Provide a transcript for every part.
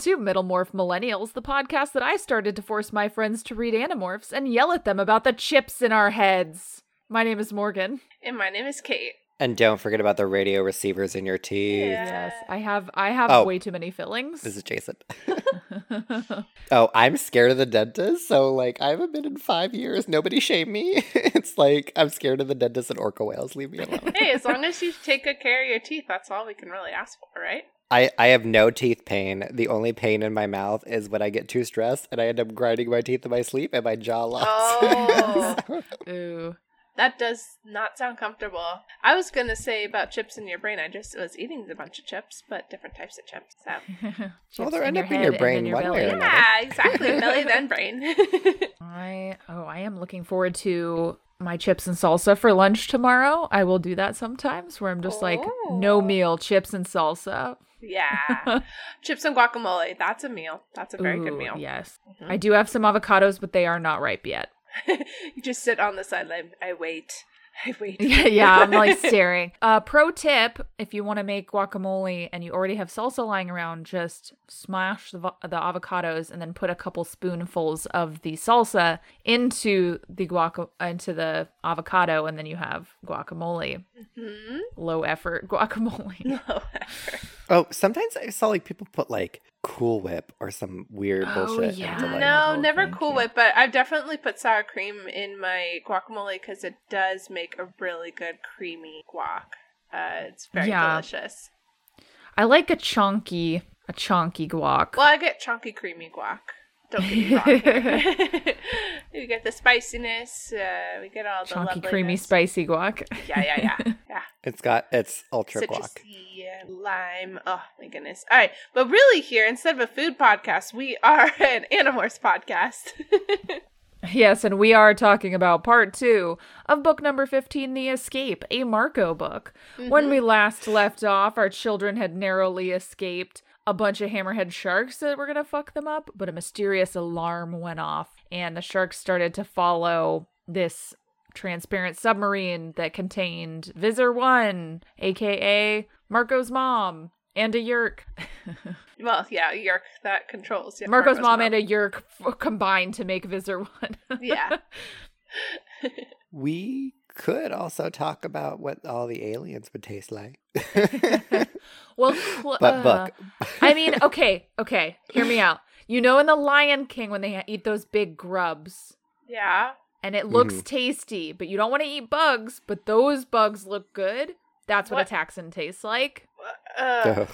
to Middle Morph Millennials, the podcast that I started to force my friends to read Animorphs and yell at them about the chips in our heads. My name is Morgan. And my name is Kate. and don't forget about the radio receivers in your teeth. Yeah. Yes, I have I have Oh. way too many fillings. This is Jason. oh, I'm scared of the dentist. So, like, I haven't been in five years. Nobody shame me. it's like I'm scared of the dentist and orca whales. Leave me alone. Hey, as long as you take good care of your teeth, that's all we can really ask for, right? I, I have no teeth pain. The only pain in my mouth is when I get too stressed and I end up grinding my teeth in my sleep and my jaw locks. Oh. Ooh. That does not sound comfortable. I was gonna say about chips in your brain. I just was eating a bunch of chips, but different types of chips. So Chips they'll in end your up in head your and brain your one way belly. or another. yeah, exactly. Belly then brain. I oh, I am looking forward to my chips and salsa for lunch tomorrow. I will do that sometimes where I'm just like no Oh. meal, chips and salsa. Yeah, chips and guacamole. That's a meal. That's a very good meal. Yes. Mhm. I do have some avocados, but they are not ripe yet. you just sit on the sideline. I wait. I wait. yeah, yeah, I'm like staring. Uh, pro tip: if you want to make guacamole and you already have salsa lying around, just smash the, vo- the avocados and then put a couple spoonfuls of the salsa into the guac into the avocado, and then you have guacamole. Hmm? Low effort guacamole. No. Oh, sometimes I saw like people put like Cool Whip or some weird Oh, bullshit. yeah. no, never thank Cool. Whip, but I've definitely put sour cream in my guacamole because it does make a really good creamy guac. Uh, it's very Yeah. delicious. I like a chunky, a chunky guac. Well, I get chunky creamy guac. Don't get me wrong. here. we get the spiciness. Uh, we get all the chunky, creamy, spicy guac. Yeah, yeah, yeah, yeah. It's got it's ultra guac. citrusy uh, lime. Oh my goodness! All right, but really, here instead of a food podcast, we are an Animorphs podcast. Yes, and we are talking about part two of book number 15, The Escape, a Marco book. When we last left off, our children had narrowly escaped a bunch of hammerhead sharks that were going to fuck them up, but a mysterious alarm went off, and the sharks started to follow this transparent submarine that contained Visser 1, aka Marco's mom, and a Yeerk. well, yeah, Yeerk that controls. Yeah, Marco's, mom, and a Yeerk f- combined to make Visser 1. yeah. We could also talk about what all the aliens would taste like. Well, cl- but uh. I mean, okay, okay, hear me out. You know, in The Lion King, when they eat those big grubs, Yeah. and it looks Mhm. tasty, but you don't want to eat bugs, but those bugs look good. That's what, What? a Taxxon tastes like. Uh,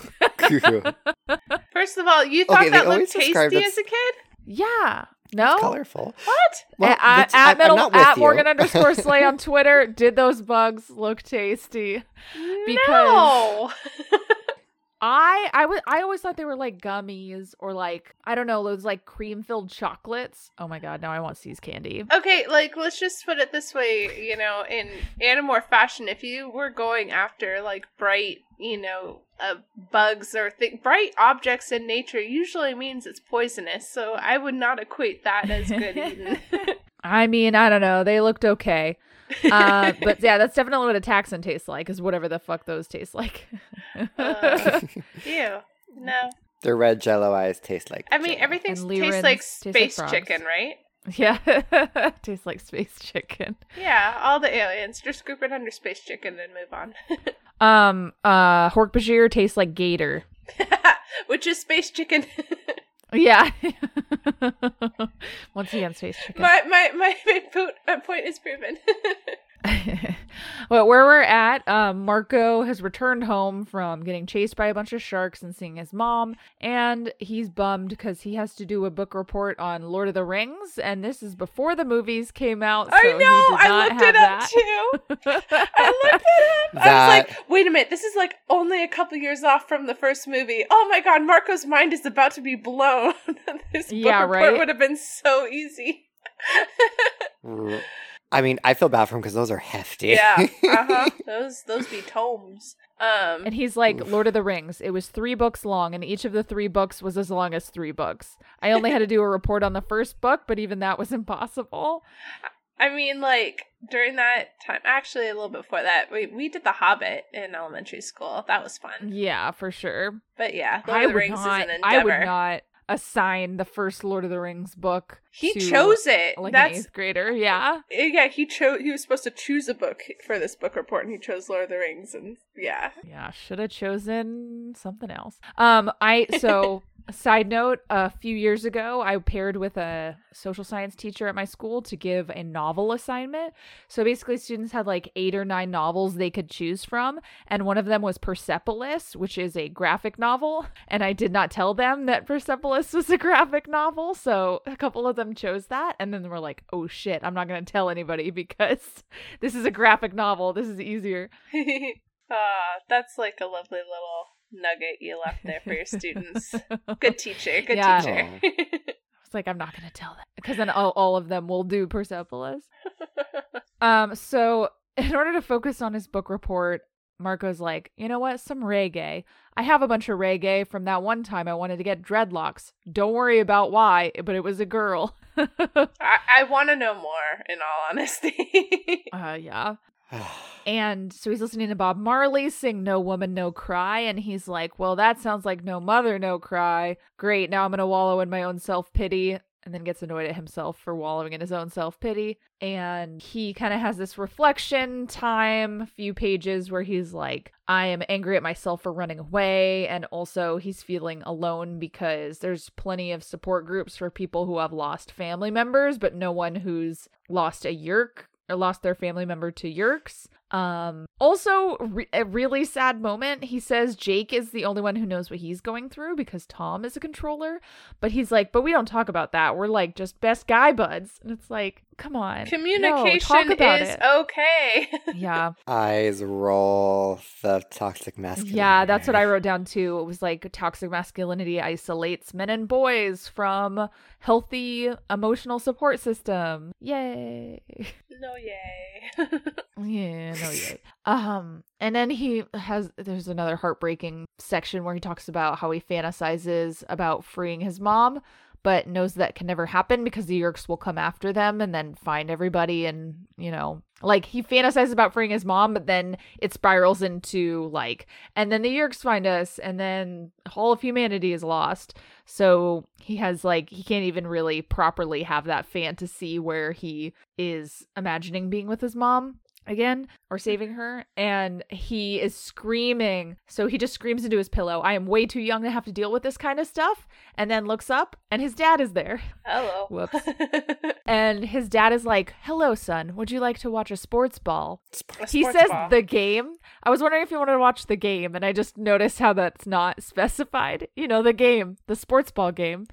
first of all, you thought Okay, that looked tasty as a kid? Yeah. No. colorful. What? Well, at at, that's- I- at I'm not with at you. Morgan underscore Slay on Twitter. Did those bugs look tasty? Because no. I I would I always thought they were like gummies or like I don't know those like cream filled chocolates. Oh my god! Now I want See's candy. Okay, like let's just put it this way, you know, in Animorph fashion, if you were going after like bright, you know, uh, bugs or th- bright objects in nature, usually means it's poisonous. So I would not equate that as good eating. I mean, I don't know. They looked okay. Uh, but yeah, that's definitely what a Taxxon tastes like, is whatever the fuck those taste like. Uh, Ew. No. Their red jello eyes taste like. I mean, jello. everything tastes Lyran's like taste like space chicken, right? yeah, tastes like space chicken. Yeah, all the aliens. Just group it under space chicken and move on. Um, uh, Hork Bajir tastes like gator. Which is space chicken. Yeah. Once again, space chicken. my, my, my, my point, my point is proven. well, where we're at, um, Marco has returned home from getting chased by a bunch of sharks and seeing his mom, and he's bummed because he has to do a book report on Lord of the Rings, and this is before the movies came out. So I he know. did I looked it up that. too. I looked it up. I was like, wait a minute. This is like only a couple years off from the first movie. Oh my god, Marco's mind is about to be blown. this book Yeah, report right? would have been so easy. R- I mean, I feel bad for him because those are hefty. Yeah. Uh-huh. those those be tomes. Um And he's like, Oof. Lord of the Rings. It was three books long, and each of the three books was as long as three books. I only had to do a report on the first book, but even that was impossible. I mean, like during that time, actually a little bit before that, we we did The Hobbit in elementary school. That was fun. Yeah, for sure. But yeah, Lord I of the Rings not. is an I endeavor. would not assign the first Lord of the Rings book. He to, chose it. like an That's eighth grader. Yeah. yeah. He chose. He was supposed to choose a book for this book report, and he chose Lord of the Rings. And yeah, Yeah, should have chosen something else. Um, I so side note, a few years ago, I paired with a social science teacher at my school to give a novel assignment. So basically, students had like eight or nine novels they could choose from, and one of them was Persepolis, which is a graphic novel. And I did not tell them that Persepolis was a graphic novel, so a couple of them chose that, and then were like, "Oh shit, I'm not going to tell anybody because this is a graphic novel. This is easier." Ah, that's like a lovely little nugget you left there for your students. Good teacher. Good Yeah. teacher. It's like I'm not gonna tell them because then all, all of them will do Persepolis. Um, so in order to focus on his book report, Marco's like, you know what? Some reggae. I have a bunch of reggae from that one time I wanted to get dreadlocks. Don't worry about why, but it was a girl. I, I want to know more. In all honesty. uh, yeah. And so he's listening to Bob Marley sing No Woman, No Cry. And he's like, Well, that sounds like No Mother, No Cry. Great. Now I'm going to wallow in my own self pity. And then gets annoyed at himself for wallowing in his own self pity. And he kind of has this reflection time, few pages where he's like, I am angry at myself for running away. And also, he's feeling alone because there's plenty of support groups for people who have lost family members, but no one who's lost a yeerk lost their family member to yeerks. Um also re- a really sad moment. He says Jake is the only one who knows what he's going through because Tom is a controller, but he's like, "But we don't talk about that. We're like just best guy buds." And it's like, "Come on. No, Communication talk about is it. okay. Yeah. Eyes roll the toxic masculinity. Yeah, that's what I wrote down too. It was like toxic masculinity isolates men and boys from healthy emotional support system. Yay. no, yay. Yeah, Um, and then he has there's another heartbreaking section where he talks about how he fantasizes about freeing his mom, but knows that can never happen because the Yeerks will come after them and then find everybody and you know like he fantasizes about freeing his mom, but then it spirals into like and then the Yeerks find us and then all of humanity is lost. So he has like he can't even really properly have that fantasy where he is imagining being with his mom again or saving her and he is screaming so he just screams into his pillow. I am way too young to have to deal with this kind of stuff. And then looks up and his dad is there. Hello. Whoops. and his dad is like hello son. Would you like to watch a sports ball? A he says ball. the game. I was wondering if you wanted to watch the game and i just noticed how that's not specified. You know the game the sports ball game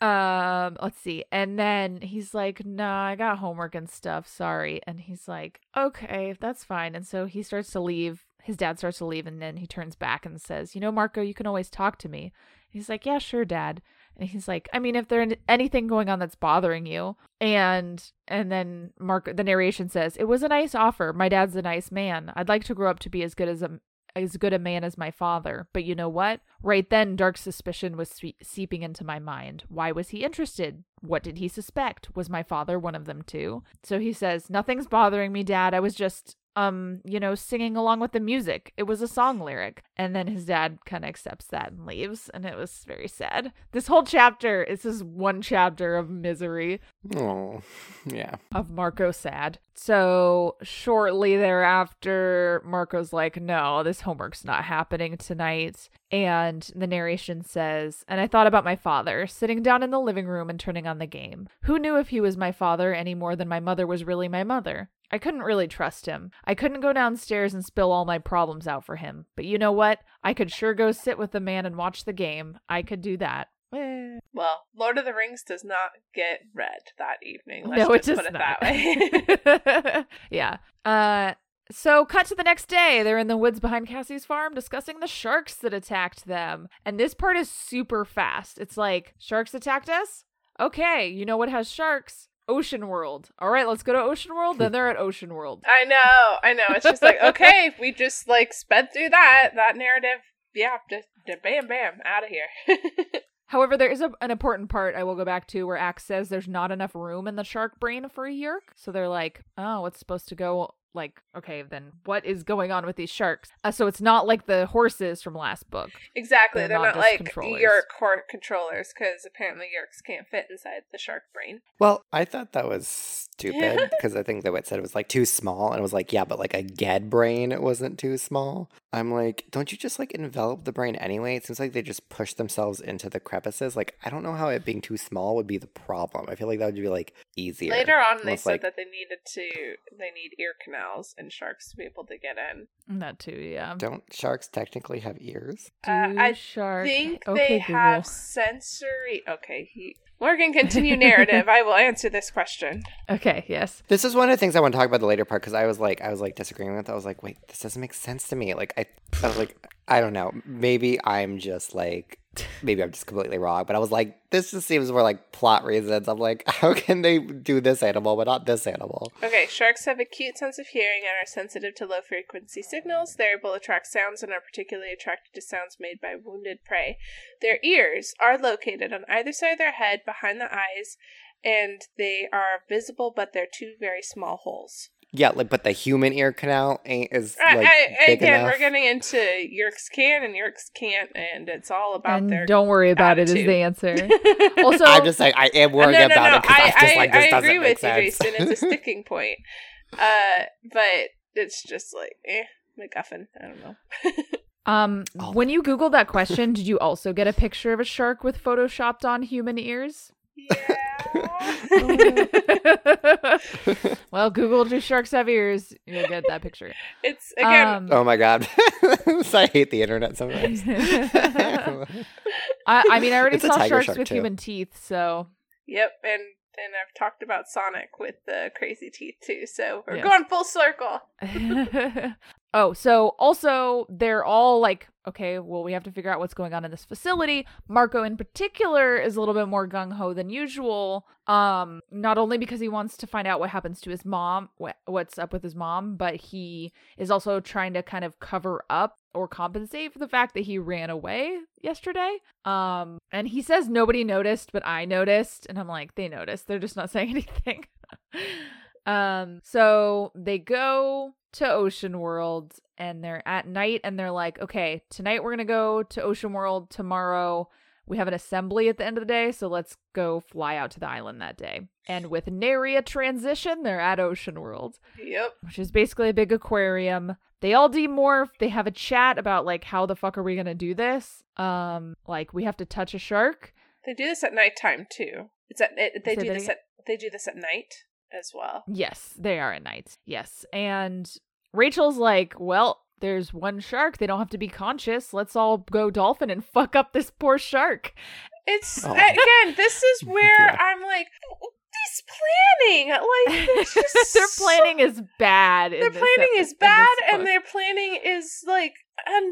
Um, let's see. And then he's like, "Nah, I got homework and stuff. Sorry." And he's like, "Okay, that's fine." And so he starts to leave. His dad starts to leave, and then he turns back and says, "You know, Marco, you can always talk to me." He's like, "Yeah, sure, Dad." And he's like, "I mean, if there's anything going on that's bothering you," and and then Marco, the narration says, "It was a nice offer. My dad's a nice man. I'd like to grow up to be as good as a as good a man as my father. But you know what? Right then, dark suspicion was seeping into my mind. Why was he interested? What did he suspect? Was my father one of them too? So he says, Nothing's bothering me, Dad. I was just, um, you know, singing along with the music. It was a song lyric. And then his dad kind of accepts that and leaves. And it was very sad. This whole chapter is just one chapter of misery Oh, yeah. of Marco sad. So shortly thereafter, Marco's like, no, this homework's not happening tonight. And the narration says, and I thought about my father, sitting down in the living room and turning on the game. Who knew if he was my father any more than my mother was really my mother? I couldn't really trust him. I couldn't go downstairs and spill all my problems out for him. But you know what? I could sure go sit with the man and watch the game. I could do that. Eh. well, Lord of the Rings does not get read that evening. Let's no, it just does put it not. that way. yeah. Uh, so cut to the next day. They're in the woods behind Cassie's farm discussing the sharks that attacked them. And this part is super fast. It's like, sharks attacked us? Okay, you know what has sharks? Ocean World. All right, let's go to Ocean World. Then they're at Ocean World. I know, I know. It's just like okay, we just like sped through that that narrative. Yeah, just, just bam, bam, out of here. However, there is a, an important part I will go back to where Ax says there's not enough room in the shark brain for a yeerk. So they're like, oh, what's supposed to go? Like, okay, then what is going on with these sharks? Uh, so it's not like the horses from last book. exactly, They're they're, not not, like controllers. your court controllers because apparently yeerks can't fit inside the shark brain. Well, I thought that was stupid because I think the wit said it was like too small, and it was like, yeah, but like a Gedd brain it wasn't too small. I'm like, don't you just like envelop the brain anyway? It seems like they just push themselves into the crevices. Like, I don't know how it being too small would be the problem. I feel like that would be like easier. Later on, they said like- that they needed to, they need ear canals and sharks to be able to get in. That too, yeah. Don't sharks technically have ears? Do Uh, I shark. think okay, they Google. have sensory. Okay, he. Morgan, continue narrative. I will answer this question. Okay, yes. This is one of the things I want to talk about the later part because I was like, I was like disagreeing with. it. I was like, wait, this doesn't make sense to me. Like, I, I was like, I don't know. Maybe I'm just like, maybe I'm just completely wrong. But I was like, this just seems more like plot reasons. I'm like, how can they do this animal but not this animal? Okay, sharks have a cute sense of hearing and are sensitive to low frequency signals. They're able to track sounds and are particularly attracted to sounds made by wounded prey. Their ears are located on either side of their head behind the eyes, and they are visible, but they're two very small holes. Yeah, like, but the human ear canal ain't is I- like I- big again, enough. we're getting into Yeerks can and Yeerks can't, and it's all about and their. don't worry about it is the answer. also, I'm just like, I am worried no, no, about no. it because I, I'm just like, this I doesn't agree make with you, sense. Jason. It's a sticking point. Uh, but it's just like, eh, MacGuffin. I don't know. um, Oh. when you Googled that question, did you also get a picture of a shark with photoshopped on human ears? Yeah. well, Google do sharks have ears? You'll get that picture. it's again. Um, oh my god, I hate the internet sometimes. I, I mean, I already It's saw sharks shark, with too. human teeth, so Yep, and and I've talked about Sonic with the crazy teeth too. So we're Yes. going full circle. oh, so also they're all like, okay, well, we have to figure out what's going on in this facility. Marco, in particular, is a little bit more gung ho than usual. Um, not only because he wants to find out what happens to his mom, wh- what's up with his mom, but he is also trying to kind of cover up or compensate for the fact that he ran away yesterday. Um, and he says nobody noticed, but I noticed, and I'm like, they noticed. They're just not saying anything. um, so they go to Ocean World and they're at night and they're like, okay, tonight we're gonna go to Ocean World. Tomorrow we have an assembly at the end of the day, so let's go fly out to the island that day. And with nary a transition, they're at Ocean World Yep. which is basically a big aquarium. They all demorph. They have a chat about like how the fuck are we gonna do this? Um, like we have to touch a shark. They do this at nighttime too. It's at it, they Say do this again? at they do this at night as well. Yes, they are at night. Yes, and Rachel's like, well, there's one shark. They don't have to be conscious. Let's all go dolphin and fuck up this poor shark. It's Oh. again. This is where Yeah. I'm like, this planning, like it's just Their so- planning is bad. in Their planning ep- is bad, and book. their planning is like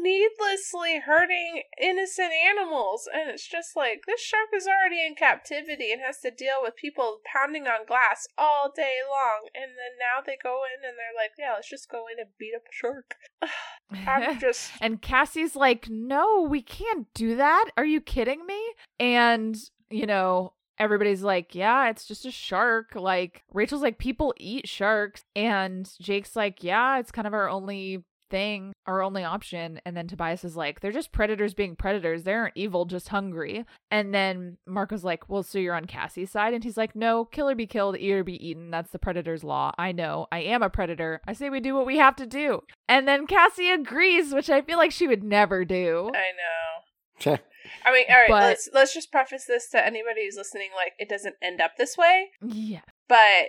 needlessly hurting innocent animals. And it's just like this shark is already in captivity and has to deal with people pounding on glass all day long. And then now they go in and they're like, yeah, let's just go in and beat up a shark. I'm just. And Cassie's like, no, we can't do that. Are you kidding me? And, you know, everybody's like, yeah, it's just a shark. Like, Rachel's like, people eat sharks. And Jake's like, yeah, it's kind of our only thing, our only option. And then Tobias is like, they're just predators being predators. They aren't evil, just hungry. And then Marco's like, well, so you're on Cassie's side? And he's like, no, kill or be killed, eat or be eaten. That's the predator's law. I know. I am a predator. I say we do what we have to do. And then Cassie agrees, which I feel like she would never do. I know. I mean, all right. But- let's let's just preface this to anybody who's listening. Like, it doesn't end up this way, Yeah. but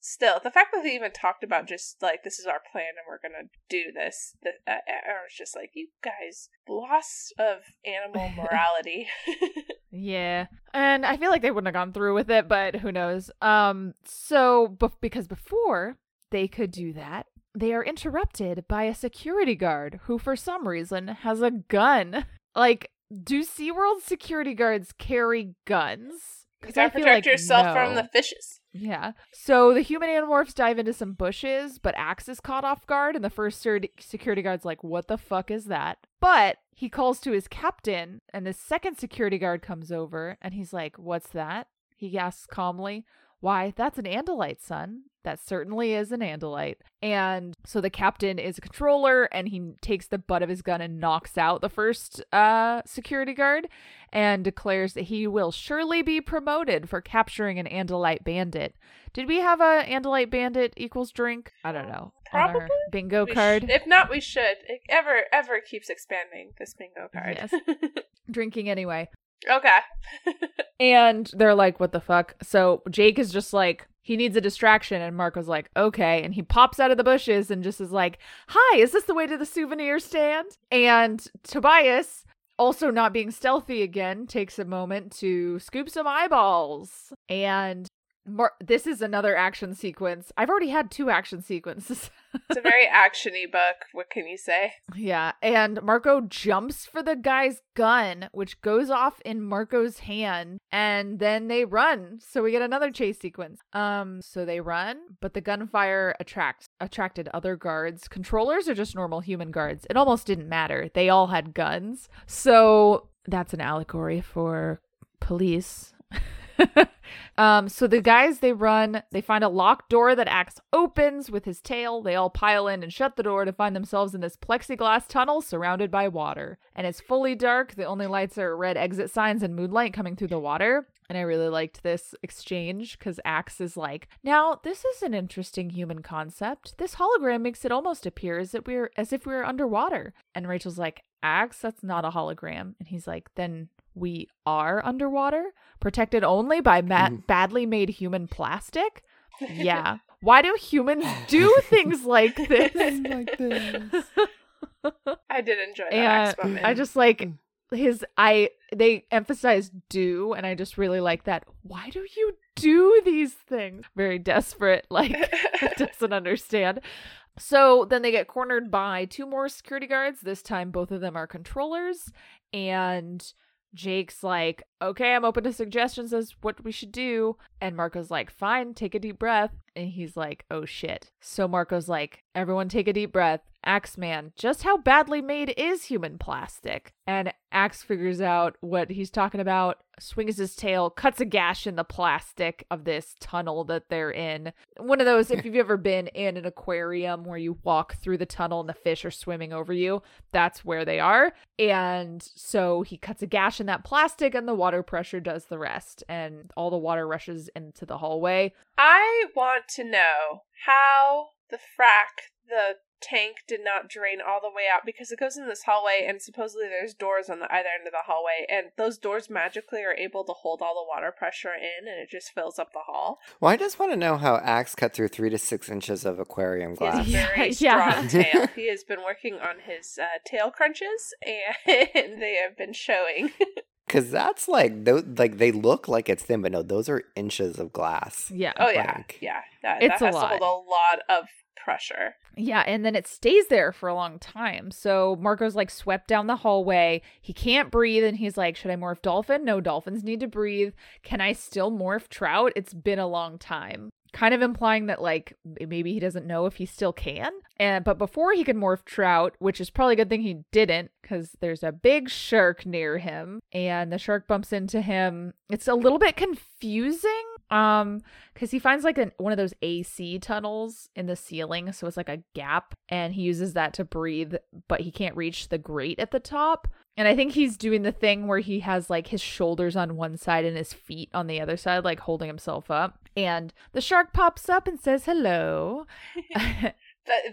still, the fact that they even talked about just like this is our plan and we're gonna do this, that uh, I was just like, you guys, loss of animal morality. Yeah. And I feel like they wouldn't have gone through with it, but who knows. Um so bef- because before they could do that, they are interrupted by a security guard who for some reason has a gun. Like do SeaWorld security guards carry guns? you 'Cause I gotta feel protect like yourself from the fishes. Yeah. So the human animorphs dive into some bushes, but Ax is caught off guard, and the first security guard's like, What the fuck is that? But he calls to his captain, and the second security guard comes over, and he's like, What's that? He asks calmly. Why, that's an Andalite, son. That certainly is an Andalite. And so the captain is a controller and he takes the butt of his gun and knocks out the first uh, security guard and declares that he will surely be promoted for capturing an Andalite bandit. Did we have a Andalite bandit equals drink? I don't know. Probably. bingo We sh- card. if not, we should. It ever, ever keeps expanding this bingo card. Yes. Drinking anyway. Okay. And they're like, what the fuck? So Jake is just like, he needs a distraction. And Marco's like, okay. And he pops out of the bushes and just is like, hi, is this the way to the souvenir stand? And Tobias, also not being stealthy again, takes a moment to scoop some eyeballs. And Mar- this is another action sequence. I've already had two action sequences. It's a very actiony book. What can you say? Yeah, and Marco jumps for the guy's gun, which goes off in Marco's hand, and then they run. So we get another chase sequence. Um, so they run, but the gunfire attracts attracted other guards. Controllers are just normal human guards. It almost didn't matter. They all had guns. So that's an allegory for police. um, so the guys they run, they find a locked door that Ax opens with his tail. They all pile in and shut the door to find themselves in this plexiglass tunnel surrounded by water. And it's fully dark. The only lights are red exit signs and moonlight coming through the water. And I really liked this exchange because Ax is like, now this is an interesting human concept. This hologram makes it almost appear as if we're as if we're underwater. And Rachel's like, Ax, that's not a hologram. And he's like, then we are underwater, protected only by ma- mm-hmm. badly made human plastic. Yeah. Why do humans do things like this? like this. I did enjoy that and Ax moment. I just like mm. his I they emphasize do and I just really like that. Why do you do these things? Very desperate, like doesn't understand. So then they get cornered by two more security guards. This time both of them are controllers and Jake's like, "Okay, I'm open to suggestions as what we should do." And Marco's like, "Fine, take a deep breath." And he's like, "Oh shit." So Marco's like, "Everyone take a deep breath." Axeman, just how badly made is human plastic? And Ax figures out what he's talking about, swings his tail, cuts a gash in the plastic of this tunnel that they're in. One of those, if you've ever been in an aquarium where you walk through the tunnel and the fish are swimming over you, that's where they are. And so he cuts a gash in that plastic, and the water pressure does the rest. And all the water rushes into the hallway. I want to know how the frack the tank did not drain all the way out because it goes in this hallway and supposedly there's doors on the either end of the hallway and those doors magically are able to hold all the water pressure in and it just fills up the hall. Well, I just want to know how Ax cut through three to six inches of aquarium He has glass. a very Yeah. strong tail. He has been working on his uh, tail crunches and they have been showing. Because that's like, those, like they look like it's thin, but no, those are inches of glass. Yeah. Oh yeah, Like- yeah. That, It's that a lot. to hold a lot of pressure. Yeah, and then it stays there for a long time. So Marco's like swept down the hallway. He can't breathe, and he's like, Should I morph dolphin? No, dolphins need to breathe. Can I still morph trout? It's been a long time. Kind of implying that like maybe he doesn't know if he still can. And but before he could morph trout, which is probably a good thing he didn't, because there's a big shark near him, and the shark bumps into him. It's a little bit confusing. Um, because he finds like an, one of those AC tunnels in the ceiling, so it's like a gap, and he uses that to breathe, but he can't reach the grate at the top. And I think he's doing the thing where he has like his shoulders on one side and his feet on the other side, like holding himself up. And the shark pops up and says hello. Th-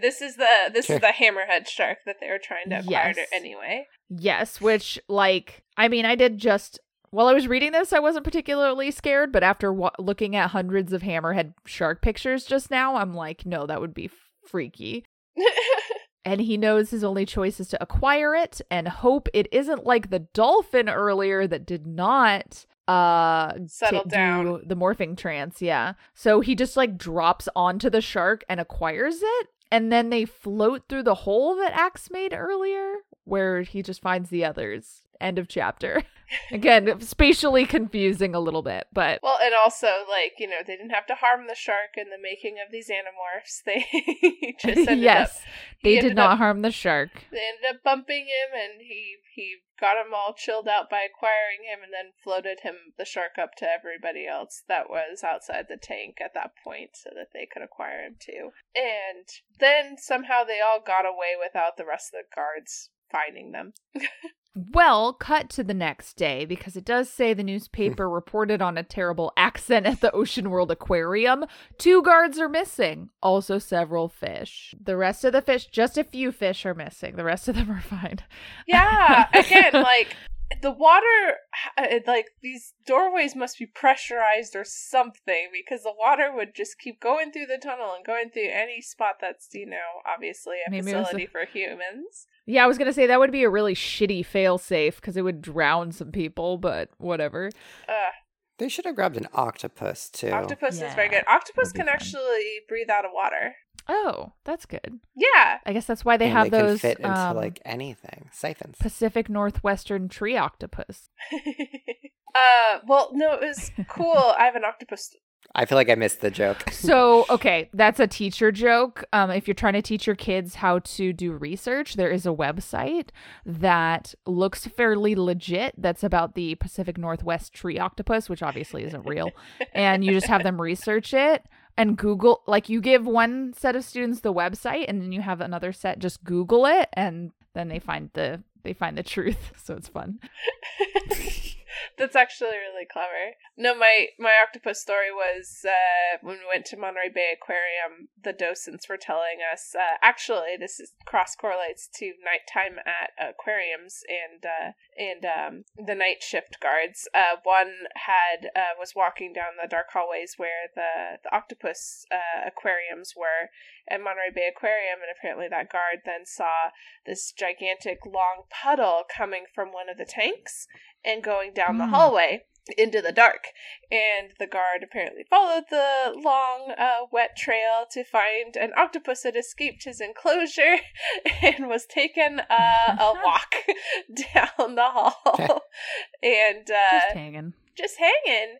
This is the this is the hammerhead shark that they were trying to acquire Yes. anyway. Yes, which like I mean, I did just while I was reading this, I wasn't particularly scared, but after wa looking at hundreds of hammerhead shark pictures just now, I'm like, no, that would be freaky. And he knows his only choice is to acquire it and hope it isn't like the dolphin earlier that did not uh Settle t- down. do the morphing trance yeah so he just like drops onto the shark and acquires it and then they float through the hole that Ax made earlier where he just finds the others. End of chapter. Again, spatially confusing a little bit, but Well, and also, like, you know, they didn't have to harm the shark in the making of these animorphs. They just ended up yes, he they did not up- harm the shark. they ended up bumping him and he he got him all chilled out by acquiring him and then floated him the shark up to everybody else that was outside the tank at that point so that they could acquire him too and then somehow they all got away without the rest of the guards finding them Well, cut to the next day because it does say the newspaper reported on a terrible accident at the Ocean World Aquarium. Two guards are missing, also several fish. The rest of the fish, just a few fish are missing. The rest of them are fine. yeah again like the water uh, like these doorways must be pressurized or something because the water would just keep going through the tunnel and going through any spot that's you know obviously a Maybe it was a- facility for humans Yeah, I was going to say that would be a really shitty failsafe because it would drown some people, but whatever. uh They should have grabbed an octopus too. octopus is very good octopus can fun. actually breathe out of water Oh, that's good. yeah I guess that's why they and have they those can fit into um, like anything. Siphons. Pacific Northwestern tree octopus. uh well no it was cool i have an octopus I feel like I missed the joke. So, okay, that's a teacher joke. Um, if you're trying to teach your kids how to do research, there is a website that looks fairly legit that's about the Pacific Northwest tree octopus, which obviously isn't real. and you just have them research it and Google, like, you give one set of students the website and then you have another set just Google it and then they find the. They find the truth, so it's fun. That's actually really clever. No, my my octopus story was uh, when we went to Monterey Bay Aquarium. The docents were telling us uh, actually this is cross correlates to nighttime at aquariums and uh, and um, the night shift guards. Uh, one had uh, was walking down the dark hallways where the the octopus uh, aquariums were at Monterey Bay Aquarium, and apparently that guard then saw this gigantic long puddle coming from one of the tanks and going down the Mm. hallway into the dark. And the guard apparently followed the long, uh, wet trail to find an octopus had escaped his enclosure and was taken uh, a walk down the hall. and uh, Just hanging. just hanging.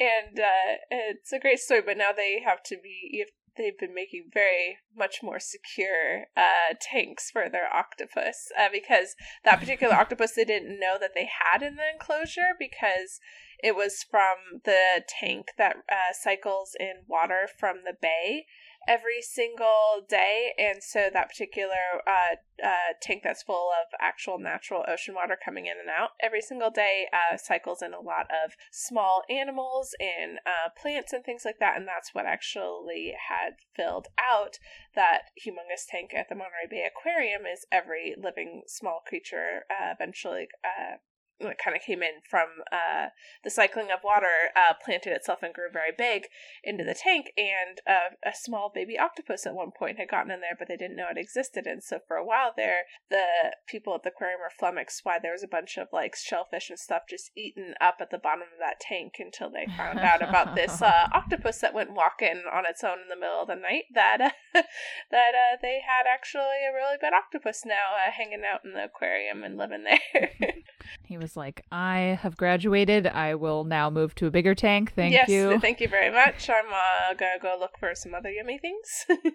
And uh, it's a great story, but now they have to be. You have, they've been making very much more secure uh, tanks for their octopus uh, because that particular octopus they didn't know that they had in the enclosure because it was from the tank that uh, cycles in water from the bay every single day. And so that particular uh, uh, tank that's full of actual natural ocean water coming in and out every single day uh, cycles in a lot of small animals and uh, plants and things like that. And that's what actually had filled out that humongous tank at the monterey bay aquarium is every living small creature uh, eventually uh, that kind of came in from uh, the cycling of water uh, planted itself and grew very big into the tank and uh, a small baby octopus at one point had gotten in there but they didn't know it existed and so for a while there the people at the aquarium were flummoxed why there was a bunch of like shellfish and stuff just eaten up at the bottom of that tank until they found out about this uh, octopus that went walking on its own in the middle of the night that uh, that uh, they had actually a really big octopus now uh, hanging out in the aquarium and living there He was like, I have graduated. I will now move to a bigger tank. Thank yes, you. Thank you very much. I'm uh, gonna go look for some other yummy things.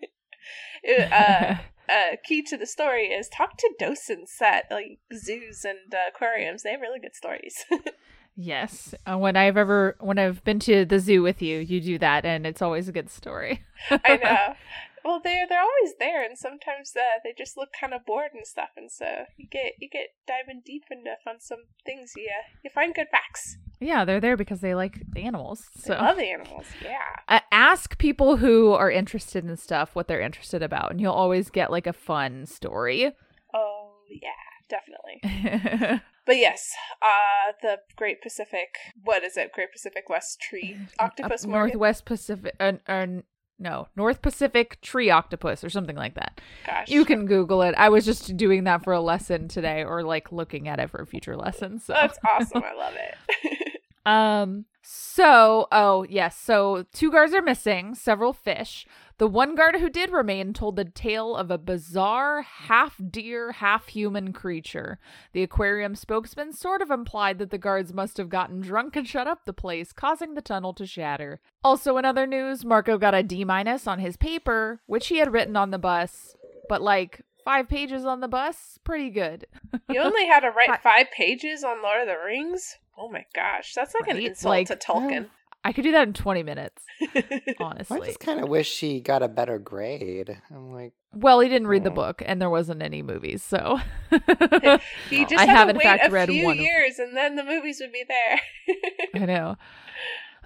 Uh, uh, key to the story is talk to docents at like zoos and uh, aquariums. They have really good stories. yes. Uh, when I've ever, when I've been to the zoo with you, you do that, and it's always a good story. I know. Well, they're they're always there, and sometimes uh, they just look kind of bored and stuff, and so you get you get diving deep enough on some things. You uh, you find good facts. Yeah, they're there because they like the animals. They So love the animals. Yeah. uh, ask people who are interested in stuff what they're interested about, and you'll always get like a fun story. Oh yeah, definitely. But yes, uh, the Great Pacific. What is it? Great Pacific West Tree Octopus Morgan? Northwest Pacific, uh, uh, no, North Pacific tree octopus or something like that. Gosh, You can Google it. I was just doing that for a lesson today, or like looking at it for a future lesson. So That's awesome. I love it. Um, So, oh, yes. So, two guards are missing, several fish. The one guard who did remain told the tale of a bizarre half deer, half human creature. The aquarium spokesman sort of implied that the guards must have gotten drunk and shut up the place, causing the tunnel to shatter. Also, in other news, Marco got a D minus on his paper, which he had written on the bus, but like five pages on the bus, pretty good. You only had to write five pages on Lord of the Rings? Oh my gosh, that's like an insult Like, to Tolkien. I could do that in 20 minutes, honestly. I just kind of wish she got a better grade. I'm like, Well, he didn't read the book, and there wasn't any movies, so. he just I had have, to in wait fact, a read few one of- years, and then the movies would be there. I know.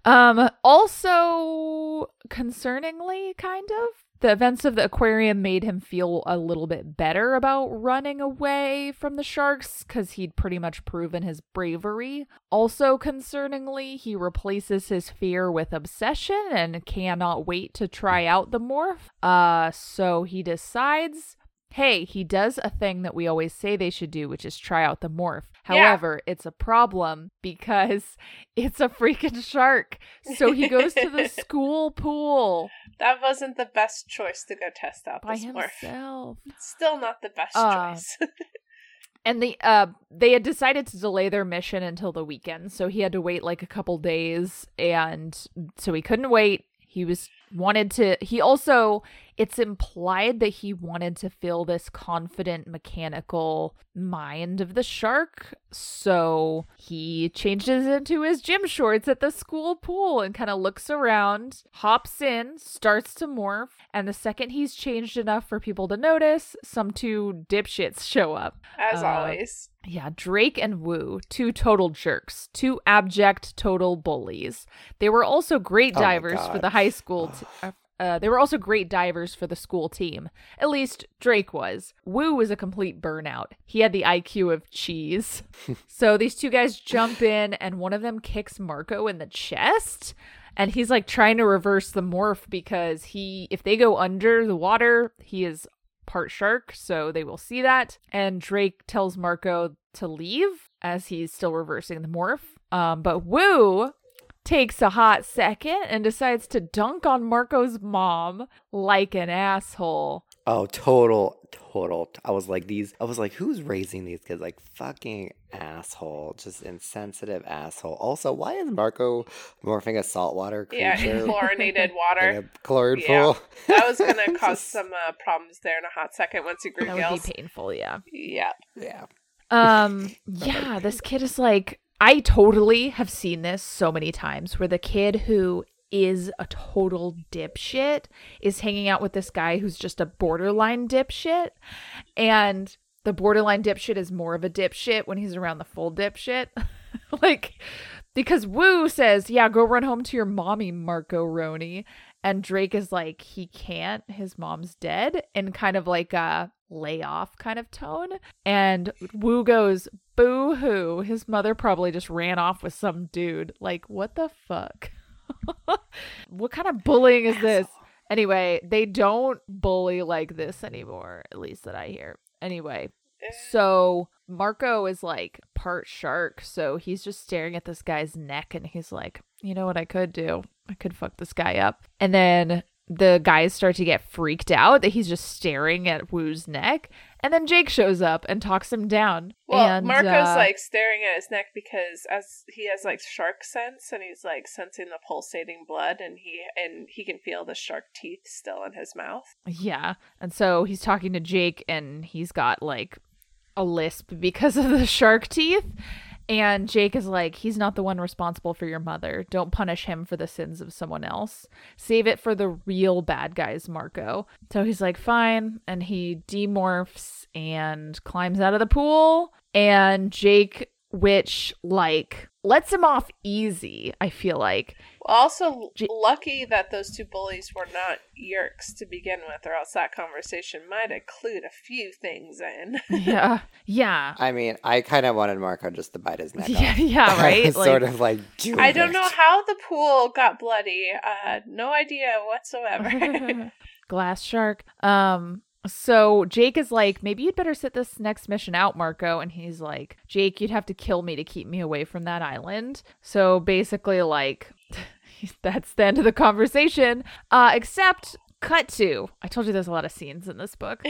Um, also, concerningly, kind of, the events of the aquarium made him feel a little bit better about running away from the sharks because he'd pretty much proven his bravery. Also, concerningly, he replaces his fear with obsession and cannot wait to try out the morph. Uh, so he decides. Hey, he does a thing that we always say they should do, which is try out the morph. Yeah. However, it's a problem because it's a freaking shark. So he goes to the school pool that wasn't the best choice to go test out by this morph. himself. Still not the best Uh, choice. And the uh they had decided to delay their mission until the weekend, so he had to wait like a couple days and so he couldn't wait. He was wanted to he also it's implied that he wanted to feel this confident mechanical mind of the shark. So he changes into his gym shorts at the school pool and kind of looks around, hops in, starts to morph, and the second he's changed enough for people to notice, some two dipshits show up. As uh, always. Yeah, Drake and Wu, two total jerks, two abject total bullies. They were also great Oh divers for the high school. T- uh, uh, they were also great divers for the school team. At least Drake was. Wu was a complete burnout. He had the IQ of cheese. so these two guys jump in, and one of them kicks Marco in the chest. And he's like trying to reverse the morph because he, if they go under the water, he is part shark, so they will see that. And Drake tells Marco to leave as he's still reversing the morph. Um, but Wu takes a hot second and decides to dunk on Marco's mom like an asshole. Oh, total, total. I was like, these, I was like, who's raising these kids? Like, fucking asshole. Just insensitive asshole. Also, why is Marco morphing a saltwater Yeah, creature? in chlorinated in water. a chlorine Yeah. pool? That was going to cause some uh, problems there in a hot second once you grew That gills. would be painful, yeah. Yeah. Yeah. Um, yeah, this kid is like, I totally have seen this so many times where the kid who is a total dipshit is hanging out with this guy who's just a borderline dipshit. And the borderline dipshit is more of a dipshit when he's around the full dipshit. like, because Wu says, Yeah, go run home to your mommy, Marco Roni. And Drake is like, He can't. His mom's dead. In kind of like a layoff kind of tone. And Wu goes, Boo hoo. His mother probably just ran off with some dude. Like, what the fuck? what kind of bullying is this? Anyway, they don't bully like this anymore, at least that I hear. Anyway, eh. so Marco is like part shark, so he's just staring at this guy's neck and he's like, you know what I could do? I could fuck this guy up. And then the guys start to get freaked out that he's just staring at Wu's neck. And then Jake shows up and talks him down. Well, and, Marco's uh, like staring at his neck because as he has like shark sense and he's like sensing the pulsating blood and he and he can feel the shark teeth still in his mouth. Yeah. And so he's talking to Jake and he's got like a lisp because of the shark teeth. And Jake is like, he's not the one responsible for your mother. Don't punish him for the sins of someone else. Save it for the real bad guys, Marco. So he's like, fine. And he demorphs and climbs out of the pool. And Jake, which like lets him off easy, I feel like. Also J- lucky that those two bullies were not yeerks to begin with, or else that conversation might have clued a few things in. Yeah. Yeah. I mean, I kind of wanted Marco just to bite his neck Yeah, off. yeah, right? was Like- sort of like, do I don't know how the pool got bloody. Uh, no idea whatsoever. glass shark um So Jake is like, maybe you'd better sit this next mission out, Marco. And he's like, Jake, you'd have to kill me to keep me away from that island. So basically, like, that's the end of the conversation. Uh, except, cut to, I told you there's a lot of scenes in this book.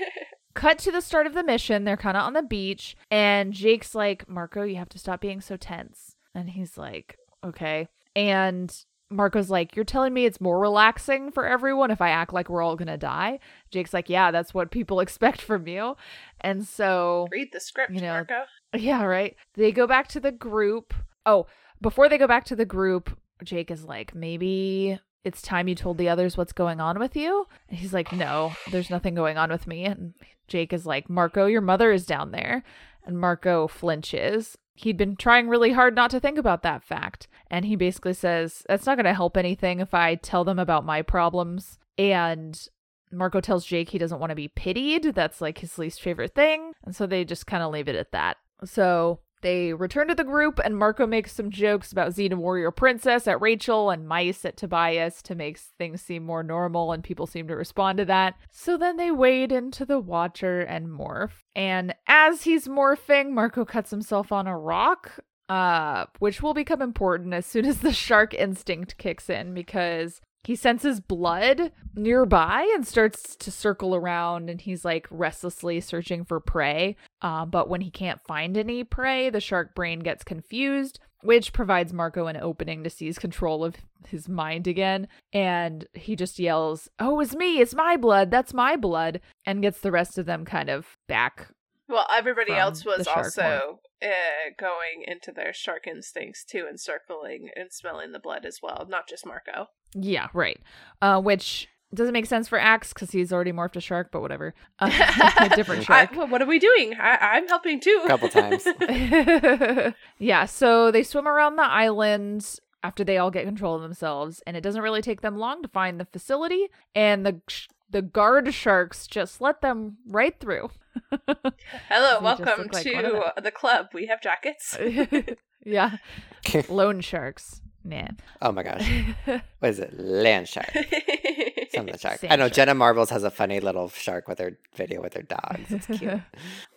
cut to the start of the mission. They're kind of on the beach. And Jake's like, Marco, you have to stop being so tense. And he's like, okay. And Marco's like, You're telling me it's more relaxing for everyone if I act like we're all gonna die? Jake's like, Yeah, that's what people expect from you. And so, Read the script, You know, Marco. yeah, right. They go back to the group. Oh, before they go back to the group, Jake is like, Maybe it's time you told the others what's going on with you. And he's like, No, there's nothing going on with me. And Jake is like, Marco, your mother is down there. And Marco flinches. He'd been trying really hard not to think about that fact. And he basically says, That's not going to help anything if I tell them about my problems. And Marco tells Jake he doesn't want to be pitied. That's like his least favorite thing. And so they just kind of leave it at that. So they return to the group, and Marco makes some jokes about Xena Warrior Princess at Rachel and Mice at Tobias to make things seem more normal, and people seem to respond to that. So then they wade into the Watcher and morph. And as he's morphing, Marco cuts himself on a rock. Uh, which will become important as soon as the shark instinct kicks in because he senses blood nearby and starts to circle around and he's like restlessly searching for prey. Uh, but when he can't find any prey the shark brain gets confused which provides marco an opening to seize control of his mind again. And he just yells oh it's me it's my blood that's my blood and gets the rest of them kind of back Well, everybody else was also uh, going into their shark instincts too and circling and smelling the blood as well, not just Marco. yeah right uh, which doesn't make sense for Ax because he's already morphed a shark but whatever uh, a different shark I, what are we doing? I, I'm helping too. A couple times. yeah, so they swim around the island after they all get control of themselves, and it doesn't really take them long to find the facility. And the sh- the guard sharks just let them right through. Hello, welcome like to the club. We have jackets. yeah, Loan sharks. Nah. oh my gosh. What is it? Land shark. Something shark. Sand I know shark. Jenna Marbles has a funny little shark with her video with her dogs. It's cute.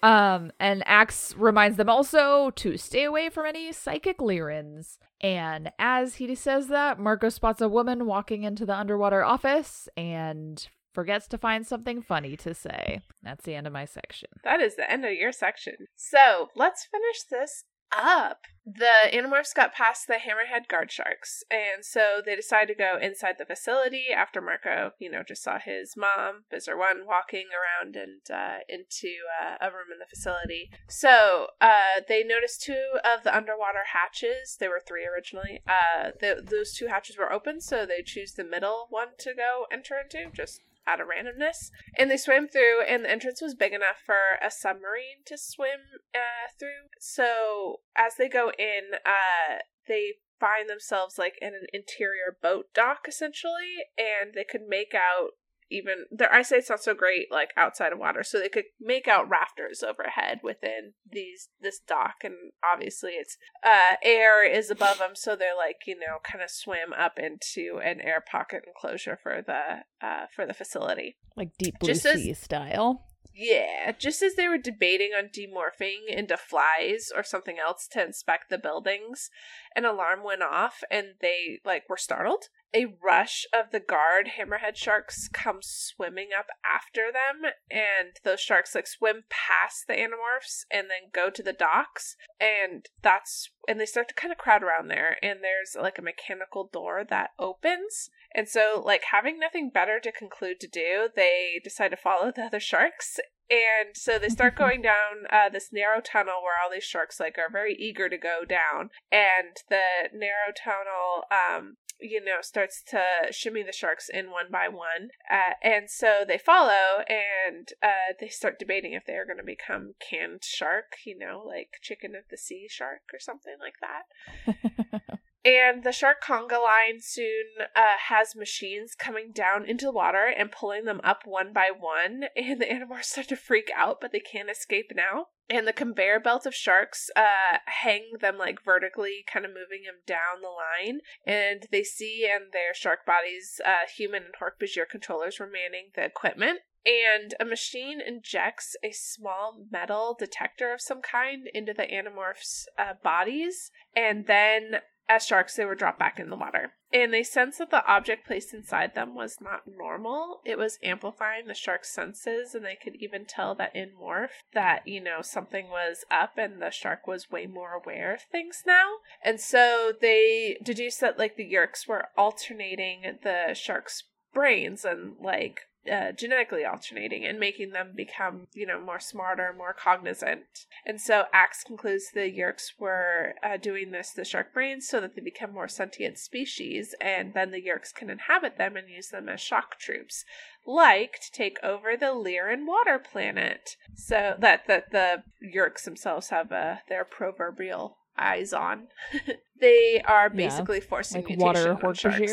um, and Ax reminds them also to stay away from any psychic Leerans. And as he says that, Marco spots a woman walking into the underwater office and forgets to find something funny to say. That's the end of my section. That is the end of your section. So let's finish this up. The Animorphs got past the hammerhead guard sharks, and so they decided to go inside the facility after Marco, you know, just saw his mom, Visser One, walking around and uh, into uh, a room in the facility. So uh, they noticed two of the underwater hatches. There were three originally. Uh, th- those two hatches were open, so they choose the middle one to go enter into, just out of randomness. And they swam through, and the entrance was big enough for a submarine to swim uh, through. So as they go in, uh, they find themselves like in an interior boat dock essentially, and they could make out even their eyesight's not so great like outside of water so they could make out rafters overhead within these this dock and obviously it's uh air is above them so they're like you know kind of swim up into an air pocket enclosure for the uh for the facility Like deep blue Just as- sea style. yeah, just as they were debating on demorphing into flies or something else to inspect the buildings, an alarm went off and they like were startled. A rush of the guard hammerhead sharks come swimming up after them and those sharks like swim past the animorphs and then go to the docks and that's and they start to kind of crowd around there and there's like a mechanical door that opens and so, like, having nothing better to conclude to do, they decide to follow the other sharks. And so they start going down uh, this narrow tunnel where all these sharks, like, are very eager to go down. And the narrow tunnel, um, you know, starts to shimmy the sharks in one by one. Uh, and so they follow and uh, they start debating if they are going to become canned shark, you know, like chicken of the sea shark or something like that. And the shark conga line soon uh, has machines coming down into the water and pulling them up one by one. And the animals start to freak out, but they can't escape now. And the conveyor belt of sharks uh, hang them like vertically, kind of moving them down the line. And they see in their shark bodies uh, human and Hork-Bajir controllers remaining the equipment. And a machine injects a small metal detector of some kind into the animorphs' uh, bodies. And then as sharks, they were dropped back in the water. And they sensed that the object placed inside them was not normal. It was amplifying the shark's senses, and they could even tell that in morph that, you know, something was up and the shark was way more aware of things now. And so they deduced that, like, the Yeerks were alternating the shark's brains and, like, uh, genetically alternating and making them become, you know, more smarter, more cognizant. And so Ax concludes the Yeerks were uh, doing this to shark brains so that they become more sentient species, and then the Yeerks can inhabit them and use them as shock troops, like to take over the Leeran water planet. So that that the Yeerks themselves have uh, their proverbial eyes on. they are Yeah, basically forcing like mutation water on sharks.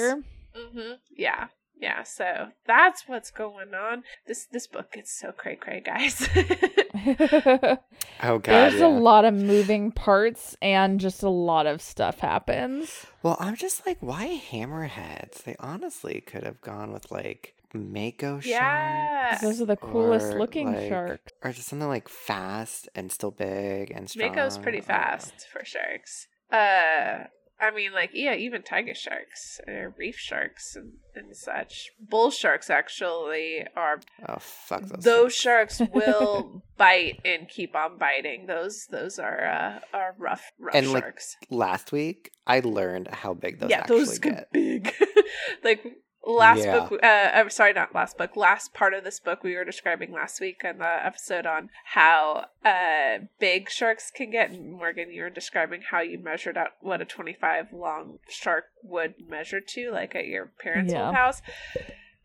Mm-hmm. Yeah. Yeah, so that's what's going on. This this book gets so cray cray, guys. Oh god. There's yeah. a lot of moving parts and just a lot of stuff happens. Well, I'm just like, why hammerheads? They honestly could have gone with like Mako Yeah. sharks. Those are the coolest or, looking like- sharks. Or just something like fast and still big and strong. Mako's pretty I don't know. fast for sharks. Uh I mean like yeah, even tiger sharks, uh, reef sharks and, and such. Bull sharks actually are Oh fuck those. those things. sharks will bite and keep on biting. Those those are uh are rough rough And, like, sharks. Last week, I learned how big those yeah, actually those get. get big. like last Yeah. book, uh, uh, sorry, not last book. Last part of this book we were describing last week on the episode on how uh big sharks can get. And Morgan, you were describing how you measured out what a twenty-five long shark would measure to, like at your parents' Yeah. old house.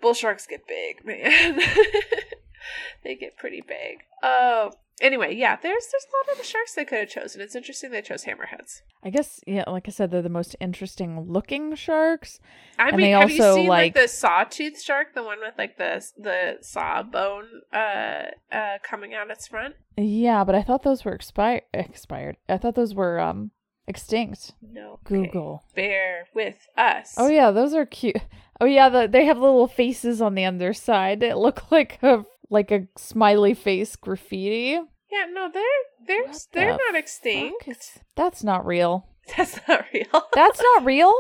Bull sharks get big, man. they get pretty big. Oh, anyway, yeah. There's there's a lot of the sharks they could have chosen. It's interesting they chose hammerheads. I guess, yeah, like I said, they're the most interesting looking sharks. I And mean, they have you seen like, like- the sawtooth shark, the one with like the the saw bone uh uh coming out its front? Yeah, but I thought those were expi- expired. I thought those were um extinct. No. okay. Google. Bear with us. Oh yeah, those are cute. Oh yeah, the, they have little faces on the underside that look like a like a smiley face graffiti. Yeah, no, they're they're What they're the not extinct. is- That's not real. That's not real. That's not real.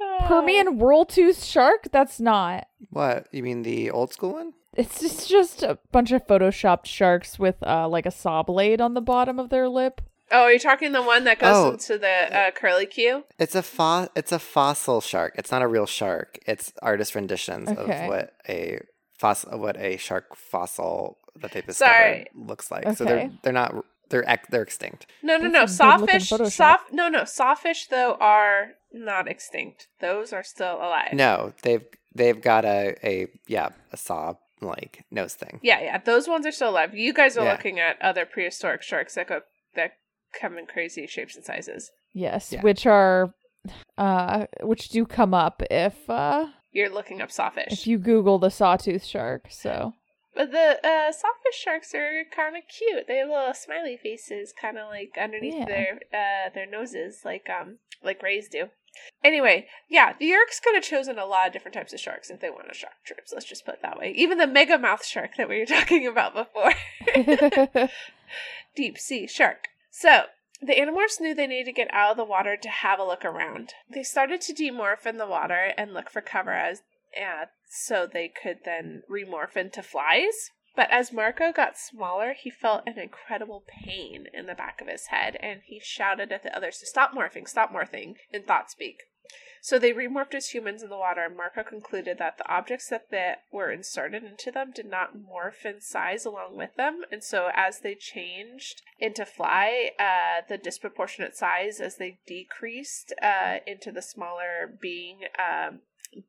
Oh. Permian whirl tooth shark. That's not. What? You mean the old school one? It's just just a bunch of photoshopped sharks with uh like a saw blade on the bottom of their lip. Oh, are you talking the one that goes Oh. into the uh, curly Q? It's a fo- It's a fossil shark. It's not a real shark. It's artist renditions Okay. of what a fossil, what a shark fossil that they discovered Sorry. looks like. So they're they're not they're ex- they're extinct. No, no, no. a good-looking Sawfish, soft. No, no. Sawfish though are not extinct. Those are still alive. No, they've they've got a a yeah a saw like nose thing. Yeah, yeah. Those ones are still alive. You guys are Yeah. looking at other prehistoric sharks that go that come in crazy shapes and sizes. Yes, Yeah. which are uh which do come up if uh You're looking up sawfish. if you Google the sawtooth shark. So But the uh, sawfish sharks are kind of cute. They have little smiley faces, kind of like underneath Yeah. their uh, their noses, like um like rays do. Anyway, yeah, the Yeerks could have chosen a lot of different types of sharks if they wanted shark troops. Let's just put it that way. Even the mega mouth shark that we were talking about before, deep sea shark. So the Animorphs knew they needed to get out of the water to have a look around. They started to demorph in the water and look for cover as uh, so they could then remorph into flies. But as Marco got smaller, he felt an incredible pain in the back of his head, and he shouted at the others to stop morphing, stop morphing, in thought speak. So they remorphed as humans in the water, and Marco concluded that the objects that, that were inserted into them did not morph in size along with them, and so as they changed into fly, uh, the disproportionate size as they decreased uh, into the smaller being um,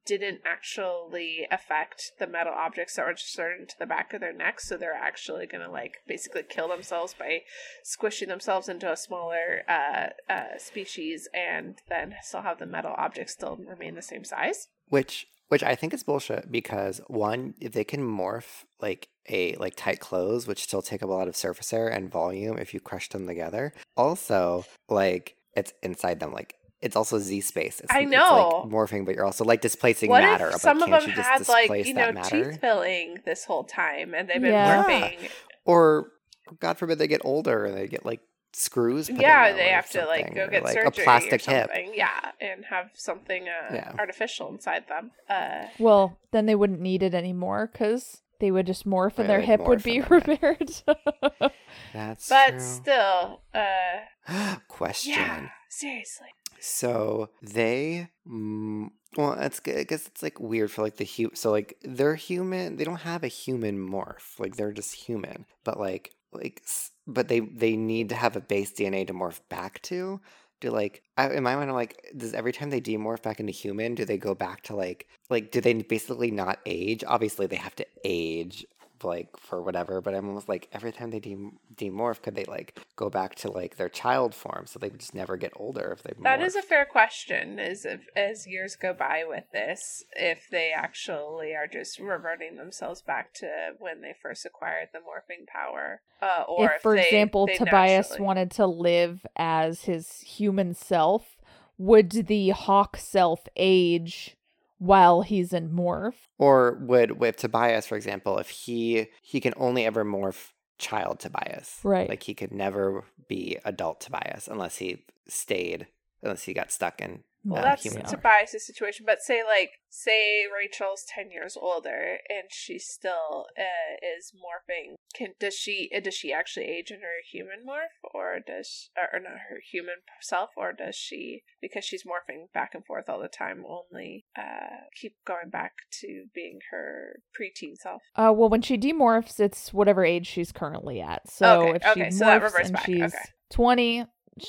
didn't actually affect the metal objects that were inserted into the back of their necks, so they're actually gonna like basically kill themselves by squishing themselves into a smaller uh, uh, species, and then still have the metal objects still remain the same size. Which which I think is bullshit because one, if they can morph like a like tight clothes, which still take up a lot of surface area and volume if you crush them together. Also, like it's inside them, like it's also Z space. It's, I it's, know. like morphing, but you're also like displacing what matter. if but some of them just had like you know that matter? teeth filling this whole time, and they've been Yeah. morphing? Or God forbid they get older and they get like screws. Put Yeah, them they have to like something, go or, get like, surgery a plastic or hip. Yeah, and have something uh, Yeah. artificial inside them. Uh, Well, then they wouldn't need it anymore because they would just morph and their hip would be repaired. That's but true. still, uh, Question. yeah, seriously. So they, mm, well, that's good. I guess it's like weird for like the hu. So like they're human. They don't have a human morph. Like they're just human. But like like, but they they need to have a base DNA to morph back to. Do like I, in my mind, I'm like, does every time they demorph back into human, do they go back to like like do they basically not age? Obviously, they have to age like for whatever but i'm almost like every time they de- demorph could they like go back to like their child form so they would just never get older if they That is a fair question. Is if as years go by with this, if they actually are just reverting themselves back to when they first acquired the morphing power, uh, or if, if, for they- example, they Tobias naturally- wanted to live as his human self, would the hawk self age while he's in morph? Or would with Tobias, for example, if he he can only ever morph child Tobias, Right. Like he could never be adult Tobias unless he stayed, unless he got stuck in Well, that's. Tobias' situation, but say like say Rachel's ten years older and she still uh, is morphing. Can does she does she actually age in her human morph, or does or, or not her human self, or does she because she's morphing back and forth all the time only uh, keep going back to being her preteen self? Uh, well, when she demorphs, it's whatever age she's currently at. So Okay, if she okay, morphs so and back, she's okay. 20,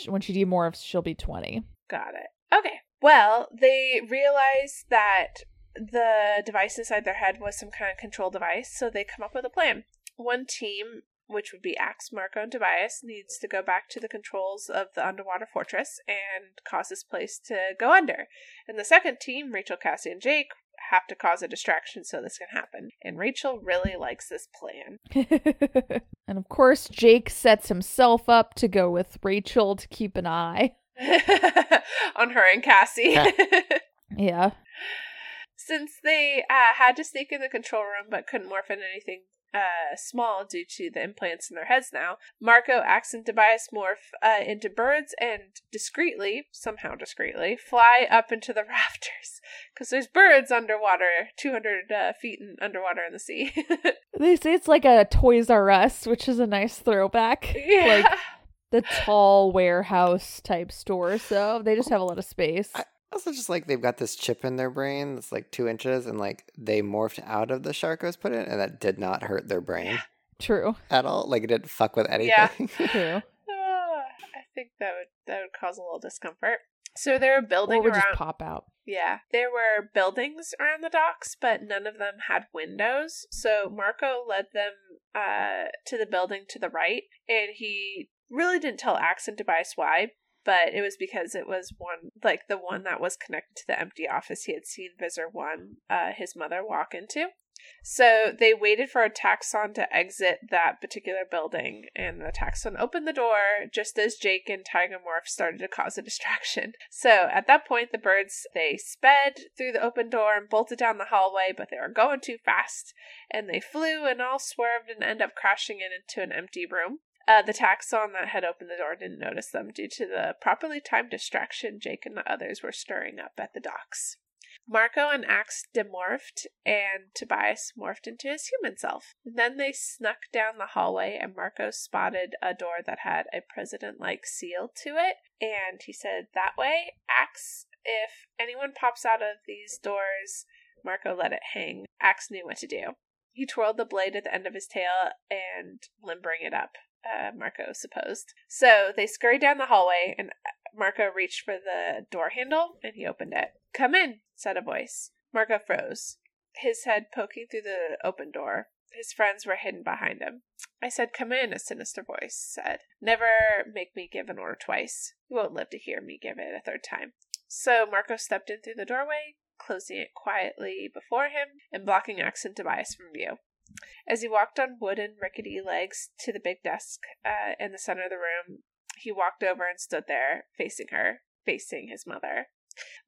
when she demorphs, she'll be 20. Got it. Okay. Well, they realize that the device inside their head was some kind of control device, so they come up with a plan. One team, which would be Ax, Marco, and Tobias, needs to go back to the controls of the underwater fortress and cause this place to go under. And the second team, Rachel, Cassie, and Jake, have to cause a distraction so this can happen. And Rachel really likes this plan. and of course, Jake sets himself up to go with Rachel to keep an eye. on her and Cassie. Yeah. Since they uh, had to sneak in the control room but couldn't morph into anything uh, small due to the implants in their heads now, Marco, Ax, and Tobias morph uh, into birds and discreetly, somehow discreetly, fly up into the rafters. Because there's birds underwater, 200 uh, feet in, underwater in the sea. They say it's like a Toys R Us, which is a nice throwback. yeah. Like the tall warehouse type store. So they just have a lot of space. I- Also, just like they've got this chip in their brain that's like two inches, and like they morphed out of the shark I was put in, and that did not hurt their brain True. at all. Like it didn't fuck with anything. Yeah. True. Ah, I think that would that would cause a little discomfort. So they're building Or would around. just pop out. Yeah, there were buildings around the docks, but none of them had windows. So Marco led them uh, to the building to the right, and he really didn't tell and Tobias why, but it was because it was one, like the one that was connected to the empty office he had seen Visser 1, uh, his mother, walk into. So they waited for a Taxxon to exit that particular building, and the Taxxon opened the door just as Jake and Tiger Morph started to cause a distraction. So at that point, the birds they sped through the open door and bolted down the hallway, but they were going too fast, and they flew and all swerved and ended up crashing in into an empty room. Uh, the Taxxon that had opened the door didn't notice them due to the properly timed distraction Jake and the others were stirring up at the docks. Marco and Ax demorphed, and Tobias morphed into his human self. Then they snuck down the hallway, and Marco spotted a door that had a president like seal to it. And he said, That way, Ax, if anyone pops out of these doors, Marco let it hang. Ax knew what to do. He twirled the blade at the end of his tail and limbering it up, uh, Marco supposed. So they scurried down the hallway, and Marco reached for the door handle and he opened it. Come in, said a voice. Marco froze, his head poking through the open door. His friends were hidden behind him. I said, Come in, a sinister voice said. Never make me give an order twice. You won't live to hear me give it a third time. So Marco stepped in through the doorway, closing it quietly before him and blocking Ax and Tobias from view. As he walked on wooden, rickety legs to the big desk uh, in the center of the room, he walked over and stood there, facing her, facing his mother.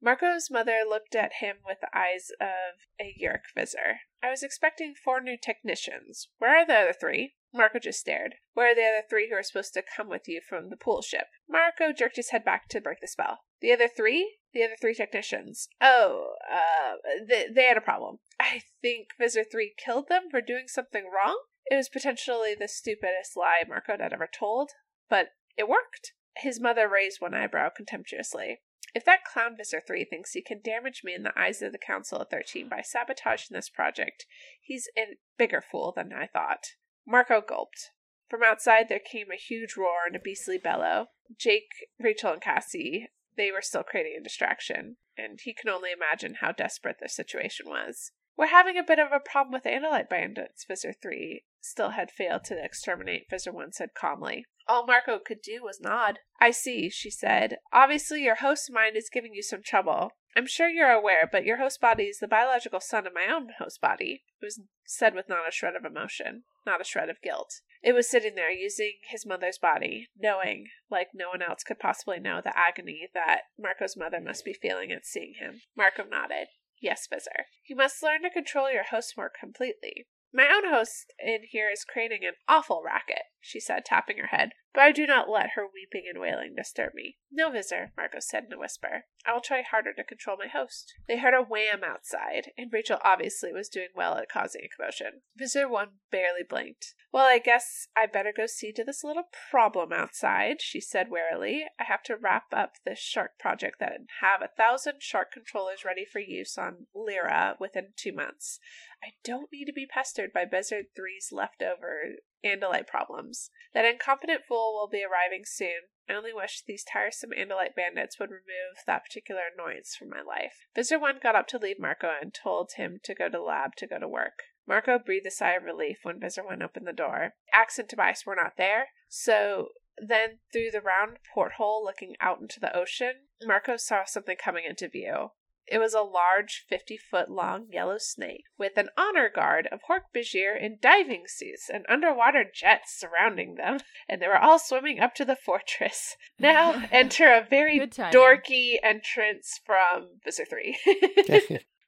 Marco's mother looked at him with the eyes of a Yeerk visitor. I was expecting four new technicians. Where are the other three? Marco just stared. Where are the other three who are supposed to come with you from the pool ship? Marco jerked his head back to break the spell. The other three? The other three technicians. Oh, uh, they, they had a problem. I think Visser 3 killed them for doing something wrong? It was potentially the stupidest lie Marco had ever told, but it worked. His mother raised one eyebrow contemptuously. If that clown Visser 3 thinks he can damage me in the eyes of the Council of 13 by sabotaging this project, he's a bigger fool than I thought. Marco gulped. From outside there came a huge roar and a beastly bellow. Jake, Rachel, and Cassie, they were still creating a distraction, and he could only imagine how desperate the situation was. We're having a bit of a problem with Andalite bandits, Visser 3 still had failed to exterminate, Visser 1 said calmly. All Marco could do was nod. I see, she said. Obviously, your host mind is giving you some trouble. I'm sure you're aware, but your host body is the biological son of my own host body. It was said with not a shred of emotion, not a shred of guilt. It was sitting there using his mother's body, knowing, like no one else could possibly know, the agony that Marco's mother must be feeling at seeing him. Marco nodded. Yes, Visser. You must learn to control your host more completely. My own host in here is creating an awful racket, she said, tapping her head, but I do not let her weeping and wailing disturb me. No, Visser, Marco said in a whisper. I will try harder to control my host. They heard a wham outside, and Rachel obviously was doing well at causing a commotion. Visser 1 barely blinked. Well, I guess I better go see to this little problem outside, she said wearily. I have to wrap up this shark project that have a thousand shark controllers ready for use on Leera within two months. I don't need to be pestered by Visser 3's leftover Andalite problems. That incompetent fool will be arriving soon. I only wish these tiresome Andalite bandits would remove that particular annoyance from my life. Visser 1 got up to leave Marco and told him to go to the lab to go to work. Marco breathed a sigh of relief when Visser 1 opened the door. Ax and Tobias were not there, so then through the round porthole looking out into the ocean, Marco saw something coming into view. It was a large, 50 foot long yellow snake with an honor guard of Hork Bajir in diving suits and underwater jets surrounding them, and they were all swimming up to the fortress. Now enter a very dorky entrance from Visser 3.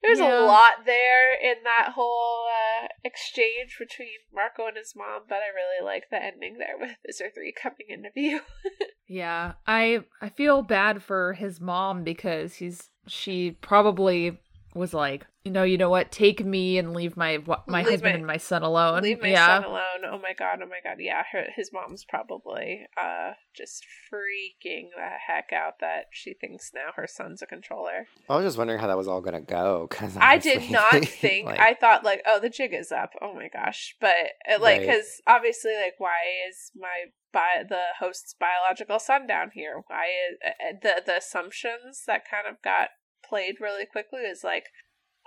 There's Yeah. a lot there in that whole uh, exchange between Marco and his mom, but I really like the ending there with Visser 3 coming into view. Yeah, I I feel bad for his mom because he's she probably was like, you know, you know what, take me and leave my my Leave husband my- and my son alone. Leave my yeah, son alone. Oh my god, oh my god. Yeah, her, his mom's probably uh just freaking the heck out that she thinks now her son's a controller. I was just wondering how that was all gonna go. Cause I did not think. like, I thought like, oh, the jig is up. Oh my gosh, but uh, like, Right. because obviously, like, why is my bi- the host's biological son down here? Why is uh, the the assumptions that kind of got played really quickly is like,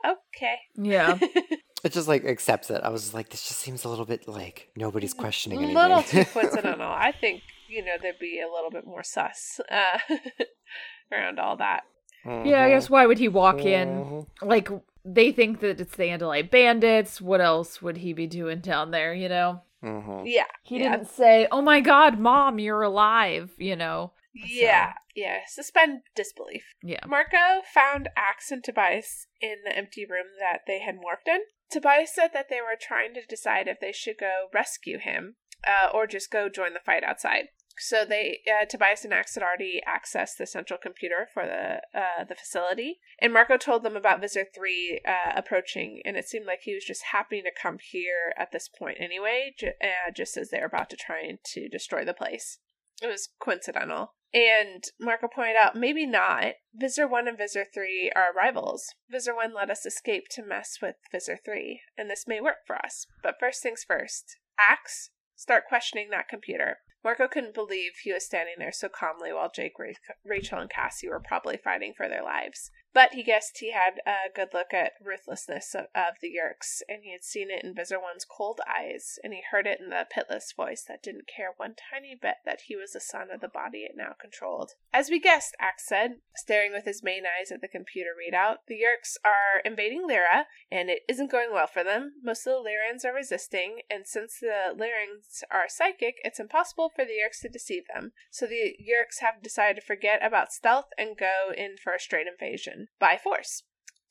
okay, yeah. it just like accepts it. I was just like, this just seems a little bit like nobody's questioning anything. A little too coincidental. I think you know there'd be a little bit more sus uh, around all that. Yeah, I guess why would he walk in? Mhm. Like they think that it's the Andalite bandits. What else would he be doing down there, you know? Mhm. Yeah, He yeah, didn't say, "Oh my god, mom, you're alive," you know. yeah, yeah. Suspend disbelief. Yeah. Marco found Ax and Tobias in the empty room that they had morphed in. Tobias said that they were trying to decide if they should go rescue him uh, or just go join the fight outside. So they, uh, Tobias and Ax had already accessed the central computer for the uh, the facility, and Marco told them about Visser Three uh, approaching, and it seemed like he was just happy to come here at this point anyway, ju- uh, just as they were about to try to destroy the place. It was coincidental. And Marco pointed out, maybe not. Visser 1 and Visser 3 are rivals. Visser 1 let us escape to mess with Visser 3, and this may work for us. But first things first. Ax, start questioning that computer. Marco couldn't believe he was standing there so calmly while Jake, Ra- Rachel, and Cassie were probably fighting for their lives. But he guessed he had a good look at ruthlessness of, of the Yeerks, and he had seen it in Visser One's cold eyes, and he heard it in the pitless voice that didn't care one tiny bit that he was the son of the body it now controlled. As we guessed, Ax said, staring with his main eyes at the computer readout, the Yeerks are invading Leera, and it isn't going well for them. Most of the Leerans are resisting, and since the Leerans are psychic, it's impossible for the Yeerks to deceive them. So the Yeerks have decided to forget about stealth and go in for a straight invasion by force.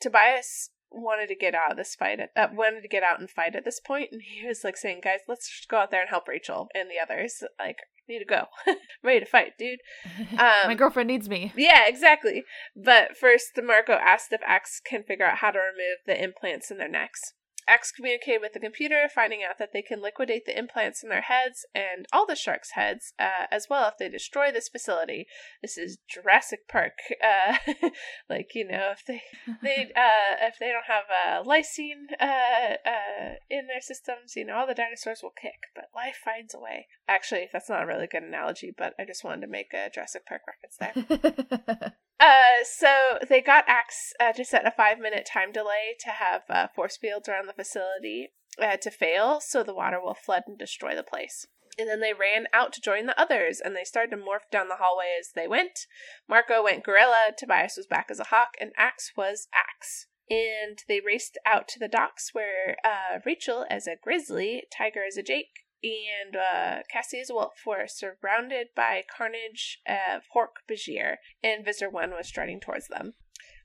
Tobias wanted to get out of this fight at, uh, wanted to get out and fight at this point and he was like saying guys let's just go out there and help rachel and the others like need to go ready to fight dude My um, girlfriend needs me. yeah exactly but first marco asked if Ax can figure out how to remove the implants in their necks Ax communicated with the computer, finding out that they can liquidate the implants in their heads and all the sharks' heads uh, as well if they destroy this facility. This is Jurassic Park, uh, like you know, if they they uh, if they don't have uh, lysine uh, uh, in their systems, you know, all the dinosaurs will kick, but life finds a way. Actually, that's not a really good analogy, but I just wanted to make a Jurassic Park reference there. Uh, so they got Ax uh, to set a five minute time delay to have uh, force fields around the facility uh, to fail, so the water will flood and destroy the place. And then they ran out to join the others, and they started to morph down the hallway as they went. Marco went gorilla, Tobias was back as a hawk, and Ax was Ax. And they raced out to the docks where uh, Rachel as a grizzly, Tiger as a Jake, and uh, Cassie as a wolf were surrounded by carnage of Hork Bajir, and Visser 1 was striding towards them.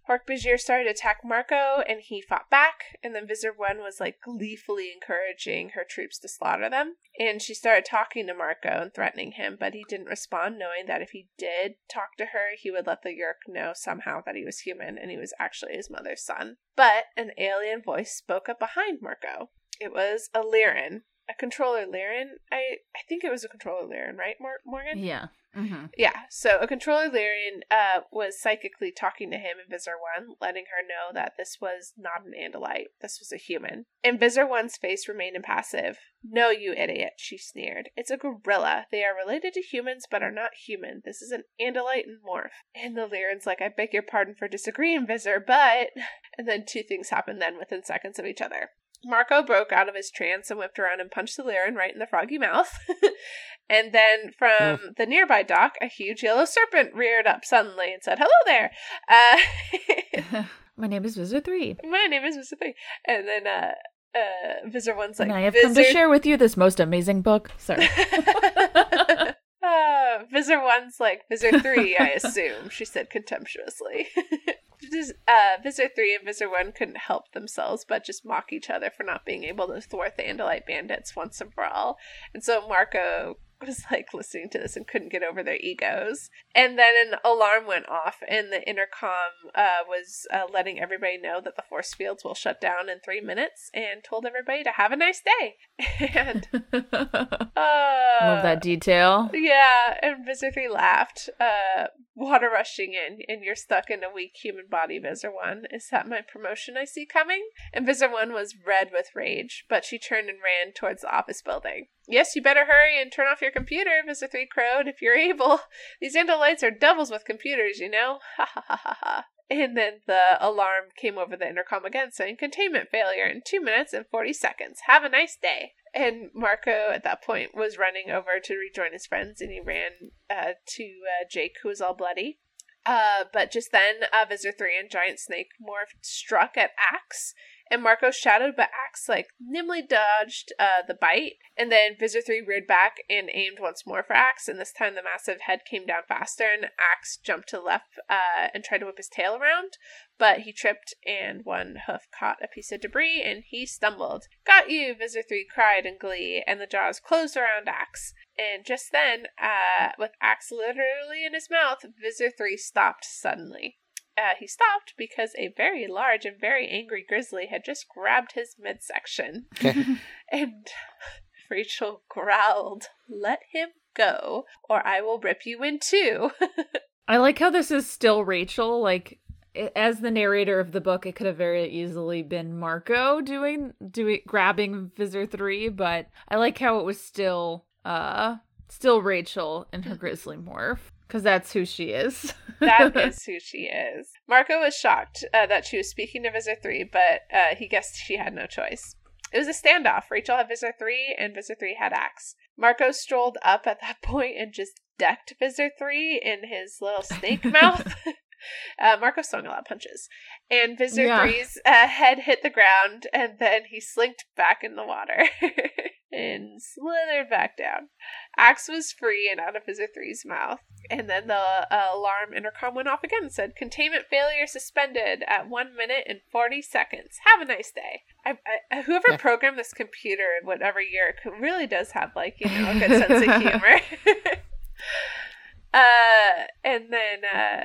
Hork Bajir started to attack Marco, and he fought back, and then Visser 1 was like gleefully encouraging her troops to slaughter them. And she started talking to Marco and threatening him, but he didn't respond, knowing that if he did talk to her, he would let the Yeerk know somehow that he was human and he was actually his mother's son. But an alien voice spoke up behind Marco. It was a Leeran, a controller Leeran. I I think it was a controller Leeran, right, Mor- Morgan? yeah. Hmm Yeah. So a controller Leeran uh, was psychically talking to him in Visser One, letting her know that this was not an Andalite. This was a human. And Visser One's face remained impassive. No, you idiot, she sneered. It's a gorilla. They are related to humans, but are not human. This is an Andalite and morph. And the Leeran's like, I beg your pardon for disagreeing, Visser, but. And then two things happened then within seconds of each other. Marco broke out of his trance and whipped around and punched the Leeran right in the froggy mouth. and then from the nearby dock, a huge yellow serpent reared up suddenly and said, Hello there! Uh, My name is Visser 3. my name is Visser 3. And then uh, uh, Visser 1's like, and I have come to share with you this most amazing book. Sorry. uh, Visser 1's like, Visser 3, I assume, she said contemptuously. Uh, Visser 3 and Visser 1 couldn't help themselves but just mock each other for not being able to thwart the Andalite bandits once and for all. And so Marco was like listening to this and couldn't get over their egos. And then an alarm went off, and the intercom uh, was uh, letting everybody know that the force fields will shut down in three minutes and told everybody to have a nice day. and uh, Love that detail. yeah, and Visser 3 laughed, uh, water rushing in, and you're stuck in a weak human body, Visser 1. Is that my promotion I see coming? And Visser 1 was red with rage, but she turned and ran towards the office building. Yes, you better hurry and turn off your computer, Mr. 3 crowed, if you're able. These Andalites are doubles with computers, you know? Ha ha ha ha. And then the alarm came over the intercom again saying containment failure in 2 minutes and 40 seconds. Have a nice day. And Marco at that point was running over to rejoin his friends and he ran uh, to uh, Jake, who was all bloody. Uh, but just then, uh, Visser 3 and Giant Snake Morph struck at Ax, and Marco shouted, but Ax, like, nimbly dodged uh, the bite. And then Visser 3 reared back and aimed once more for Ax, and this time the massive head came down faster, and Ax jumped to the left uh, and tried to whip his tail around, but he tripped, and one hoof caught a piece of debris, and he stumbled. Got you, Visser 3 cried in glee, and the jaws closed around Ax. And just then, uh, with Ax literally in his mouth, Visser 3 stopped suddenly. Uh, he stopped because a very large and very angry grizzly had just grabbed his midsection. and Rachel growled, Let him go, or I will rip you in two. I like how this is still Rachel. Like, as the narrator of the book, it could have very easily been Marco doing doing grabbing Visser Three, but I like how it was still uh still Rachel in her grizzly morph Because that's who she is. that is who she is. Marco was shocked uh, that she was speaking to Visser 3, but uh, he guessed she had no choice. It was a standoff. Rachel had Visser 3, and Visser 3 had Ax. Marco strolled up at that point and just decked Visser 3 in his little snake mouth. Uh, Marco swung a lot of punches. And Visser Yeah. 3's uh, head hit the ground, and then he slinked back in the water and slithered back down. Ax was free and out of Visser 3's mouth. And then the uh, alarm intercom went off again and said, Containment failure suspended at 1 minute and 40 seconds. Have a nice day. I, I, whoever Yeah. programmed this computer in whatever year really does have, like, you know, a good sense of humor. uh, and then uh,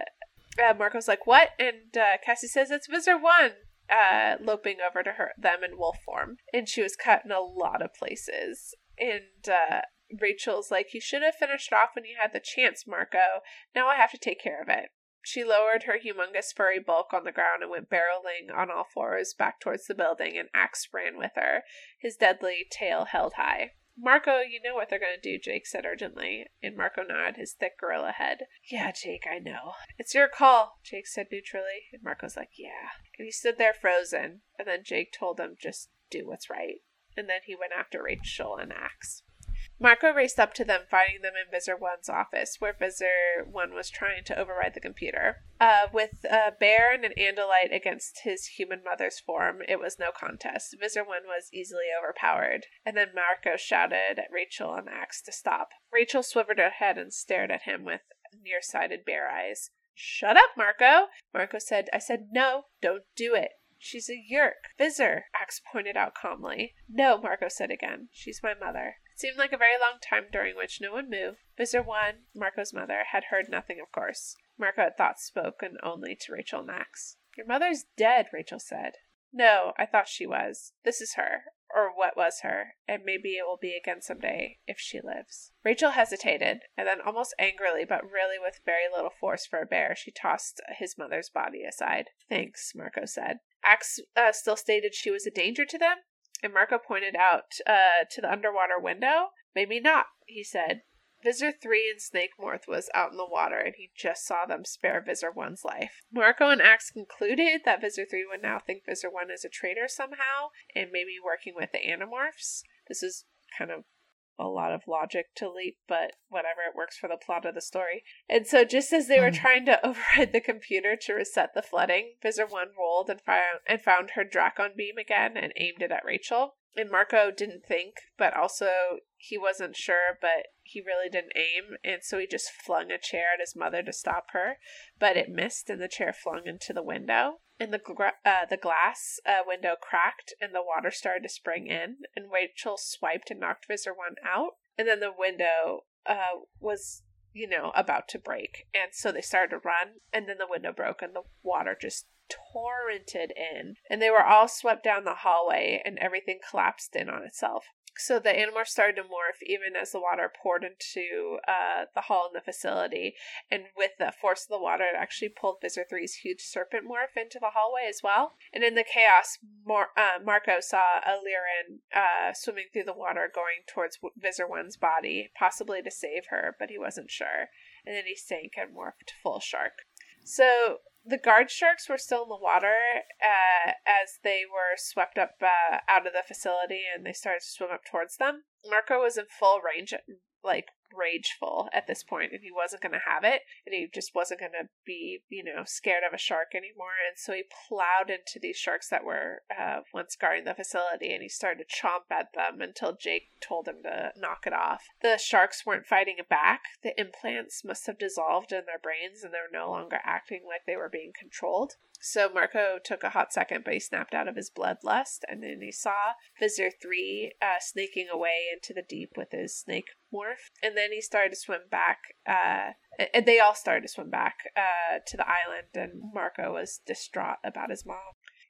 uh, Marco's like, "What?" And uh, Cassie says, "It's Visser One." Uh, loping over to her them in wolf form, and she was cut in a lot of places. And uh, Rachel's like, "You should have finished off when you had the chance, Marco. Now I have to take care of it." She lowered her humongous furry bulk on the ground and went barreling on all fours back towards the building, and Ax ran with her, his deadly tail held high. Marco, you know what they're going to do, Jake said urgently, and Marco nodded his thick gorilla head. Yeah, Jake, I know. It's your call, Jake said neutrally, and Marco's like, yeah. And he stood there frozen, and then Jake told him, just do what's right. And then he went after Rachel and Ax. Marco raced up to them, finding them in Visser One's office, where Visser One was trying to override the computer. Uh, with a Baron and an Andalite against his human mother's form, it was no contest. Visser One was easily overpowered, and then Marco shouted at Rachel and Ax to stop. Rachel swivered her head and stared at him with nearsighted bear eyes. Shut up, Marco! Marco said, I said no, don't do it. She's a yeerk. Visser, Ax pointed out calmly. No, Marco said again. She's my mother. Seemed like a very long time during which no one moved. Visser 1, Marco's mother, had heard nothing, of course. Marco had thought spoken only to Rachel Ax. Your mother's dead, Rachel said. No, I thought she was. This is her, or what was her, and maybe it will be again some day if she lives. Rachel hesitated, and then almost angrily, but really with very little force for a bear, she tossed his mother's body aside. Thanks, Marco said. Ax uh, still stated she was a danger to them, and Marco pointed out uh, to the underwater window. Maybe not, he said. Visser 3 and Snake Morth was out in the water, and he just saw them spare Visser 1's life. Marco and Ax concluded that Visser 3 would now think Visser 1 is a traitor somehow, and maybe working with the Animorphs. This is kind of a lot of logic to leap, but whatever, it works for the plot of the story. And so, just as they were Hmm. trying to override the computer to reset the flooding, Visser 1 rolled and, found and found her Dracon beam again and aimed it at Rachel. And Marco didn't think, but also he wasn't sure, but he really didn't aim, and so he just flung a chair at his mother to stop her, but it missed, and the chair flung into the window. And the uh, the glass uh, window cracked, and the water started to spring in, and Rachel swiped and knocked Visser One out, and then the window uh, was you know about to break, and so they started to run, and then the window broke, and the water just torrented in, and they were all swept down the hallway, and everything collapsed in on itself. So the Animorphs started to morph even as the water poured into uh, the hall in the facility, and with the force of the water, it actually pulled Visser 3's huge serpent morph into the hallway as well. And in the chaos, Mar- uh, Marco saw Aliran uh, swimming through the water, going towards Visser 1's body, possibly to save her, but he wasn't sure. And then he sank and morphed full shark. So the guard sharks were still in the water uh, as they were swept up uh, out of the facility and they started to swim up towards them. Marco was in full range, like rageful at this point, and he wasn't going to have it, and he just wasn't going to be, you know, scared of a shark anymore. And so he plowed into these sharks that were uh, once guarding the facility, and he started to chomp at them until Jake told him to knock it off. The sharks weren't fighting back. The implants must have dissolved in their brains, and they were no longer acting like they were being controlled. So Marco took a hot second, but he snapped out of his bloodlust, and then he saw Visser 3 uh, snaking away into the deep with his snake morph. And then he started to swim back, uh, and they all started to swim back uh, to the island, and Marco was distraught about his mom.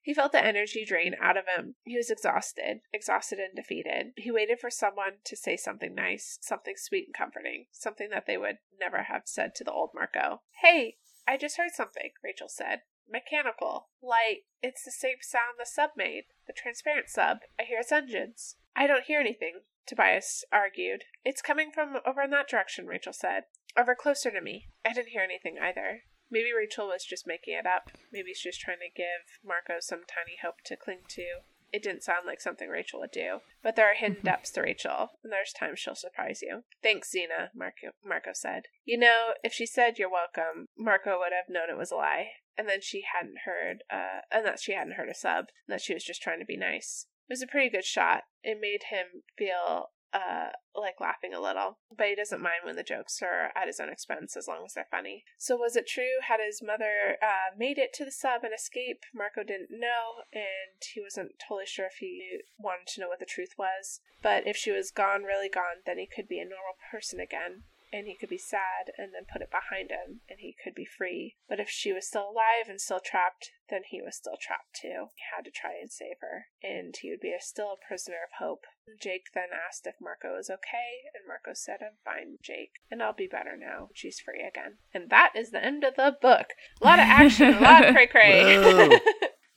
He felt the energy drain out of him. He was exhausted, exhausted and defeated. He waited for someone to say something nice, something sweet and comforting, something that they would never have said to the old Marco. Hey, I just heard something, Rachel said. Mechanical. Like, it's the same sound the sub made. The transparent sub. I hear its engines. I don't hear anything, Tobias argued. It's coming from over in that direction, Rachel said. Over closer to me. I didn't hear anything either. Maybe Rachel was just making it up. Maybe she's just trying to give Marco some tiny hope to cling to. It didn't sound like something Rachel would do. But there are hidden depths to Rachel, and there's times she'll surprise you. Thanks, Xena, Marco, Marco said. You know, if she said you're welcome, Marco would have known it was a lie. And then she hadn't heard, uh, and that she hadn't heard a sub, and that she was just trying to be nice. It was a pretty good shot. It made him feel uh like laughing a little. But he doesn't mind when the jokes are at his own expense as long as they're funny. So was it true? Had his mother uh made it to the sub and escape? Marco didn't know and he wasn't totally sure if he wanted to know what the truth was. But if she was gone really gone then he could be a normal person again and he could be sad and then put it behind him and he could be free. But if she was still alive and still trapped, then he was still trapped too. He had to try and save her, and he would be a, still a prisoner of hope. Jake then asked if Marco was okay, and Marco said, I'm fine, Jake, and I'll be better now. She's free again. And that is the end of the book. A lot of action, a lot of cray cray.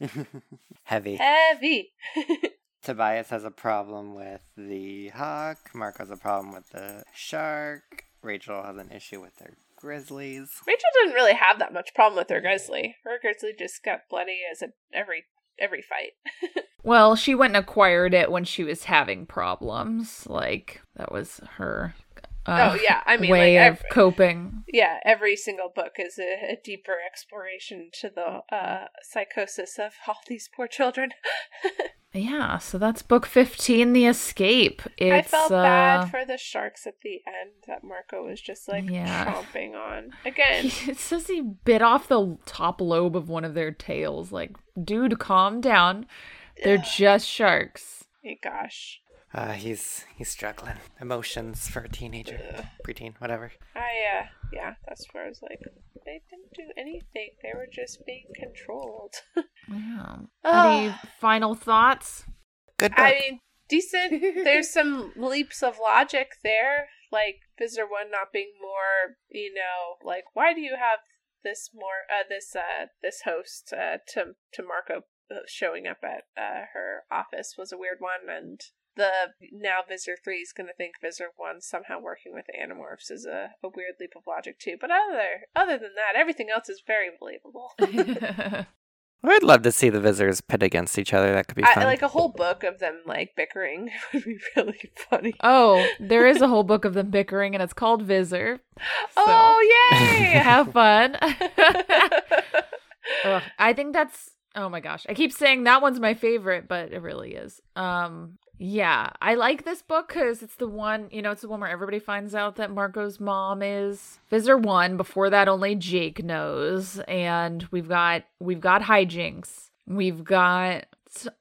Heavy. Heavy. Tobias has a problem with the hawk. Mark has a problem with the shark. Rachel has an issue with their grizzlies. Rachel didn't really have that much problem with her grizzly. Her grizzly just got bloody as a, every every fight. Well, she went and acquired it when she was having problems. Like that was her. Uh, oh yeah, I mean, way like, of ev- coping. yeah, every single book is a, a deeper exploration to the uh, psychosis of all these poor children. Yeah, so that's book fifteen, The Escape. It's, I felt uh, bad for the sharks at the end that Marco was just like Yeah. chomping on. Again, It says he bit off the top lobe of one of their tails. Like, dude, calm down. They're just sharks. my gosh. Uh, he's he's struggling. Emotions for a teenager, preteen, whatever. I, uh, yeah, that's where I was like, they didn't do anything. They were just being controlled. Yeah. Ah. Any final thoughts? Good book. I mean, decent. There's some leaps of logic there, like Visser One not being more, you know, like why do you have this more, uh, this, uh, this host, uh, to to Marco showing up at uh, her office was a weird one, and the now Visser Three is going to think Visser One somehow working with the Animorphs is a, a weird leap of logic too. But other other than that, everything else is very believable. I'd love to see the Vissers pit against each other. That could be I, fun. like a whole book of them like bickering would be really funny. oh, there is a whole book of them bickering, and it's called Visser. So, Oh yay! have fun. Ugh, I think that's oh my gosh. I keep saying that one's my favorite, but it really is. Um yeah, I like this book cuz it's the one, you know, it's the one where everybody finds out that Marco's mom is Visser 1. Before that only Jake knows and we've got we've got hijinks. We've got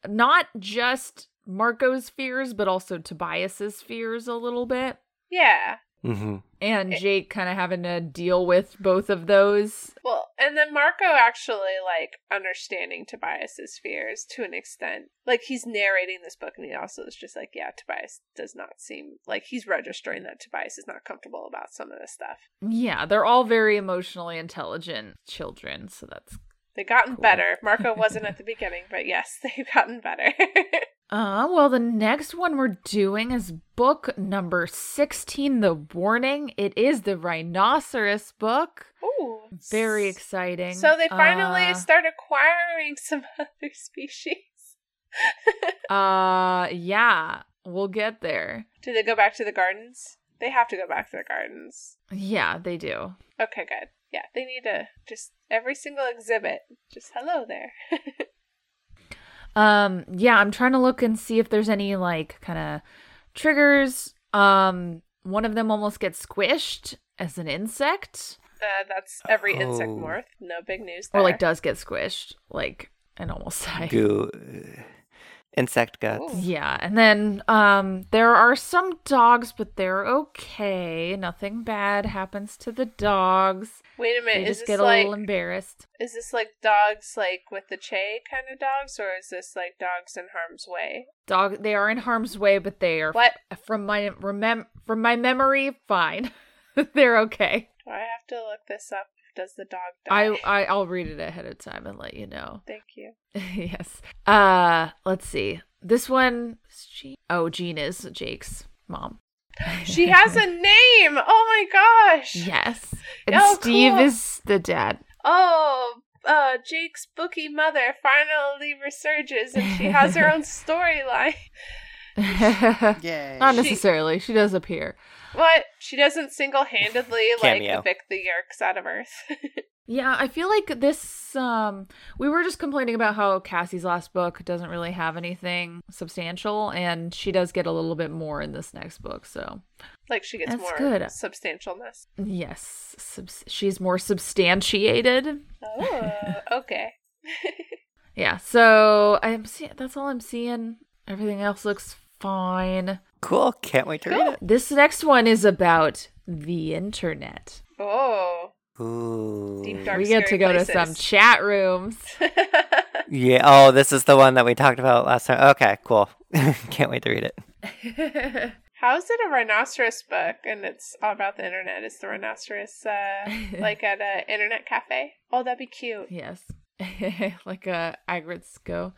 not just Marco's fears, but also Tobias's fears a little bit. yeah. Hmm And Jake kind of having to deal with both of those. Well, and then Marco actually like understanding Tobias's fears to an extent. Like he's narrating this book, and he also is just like, yeah, Tobias does not seem like he's registering that Tobias is not comfortable about some of this stuff. Yeah, they're all very emotionally intelligent children, so that's They've gotten Cool. better. Marco wasn't at the beginning, but yes, they've gotten better. uh well the next one we're doing is book number 16 The Warning. It is the rhinoceros book. Ooh, Very exciting. So they finally uh, start acquiring some other species. uh yeah, we'll get there. Do they go back to the gardens? They have to go back to the gardens. Yeah, they do. Okay, good. Yeah, they need to just every single exhibit. Just hello there. Um yeah, I'm trying to look and see if there's any like kind of triggers. Um one of them almost gets squished as an insect. Uh, that's every insect Oh. morph. No big news there. or like does get squished like and almost die Goo. Insect guts. Ooh. yeah and then um there are some dogs but they're okay nothing bad happens to the dogs Wait a they minute. Is just this get a like little embarrassed is this like dogs like with the Chee kind of dogs, or is this like dogs in harm's way? dog they are in harm's way but they are What from my remem- from my memory fine they're okay do I have to look this up? Does the dog die? I, I i'll read it ahead of time and let you know Thank you. yes uh let's see this one is Jean- oh jean is jake's mom She has a name. Oh my gosh. Yes. And Oh, Steve cool. is the dad. Oh, uh, Jake's bookie mother finally resurges and she has her own storyline. yeah. Not Yay. necessarily. She does appear. What? She doesn't single handedly like evict the Yeerks out of Earth. Yeah, I feel like this um we were just complaining about how Cassie's last book doesn't really have anything substantial and she does get a little bit more in this next book. So, like she gets That's more good. substantialness. yes, subs- she's more substantiated. Oh, okay. Yeah. So, I'm seeing that's all I'm seeing. Everything else looks fine. Cool. Can't wait to read it. This next one is about the internet. Oh, Ooh. Deep dark. we get to scary go to some chat rooms. Yeah. Oh, this is the one that we talked about last time. Okay, cool. Can't wait to read it. How is it a rhinoceros book and it's all about the internet? Is the rhinoceros uh, like at an internet cafe? Oh, that'd be cute. yes. like a Agrids go.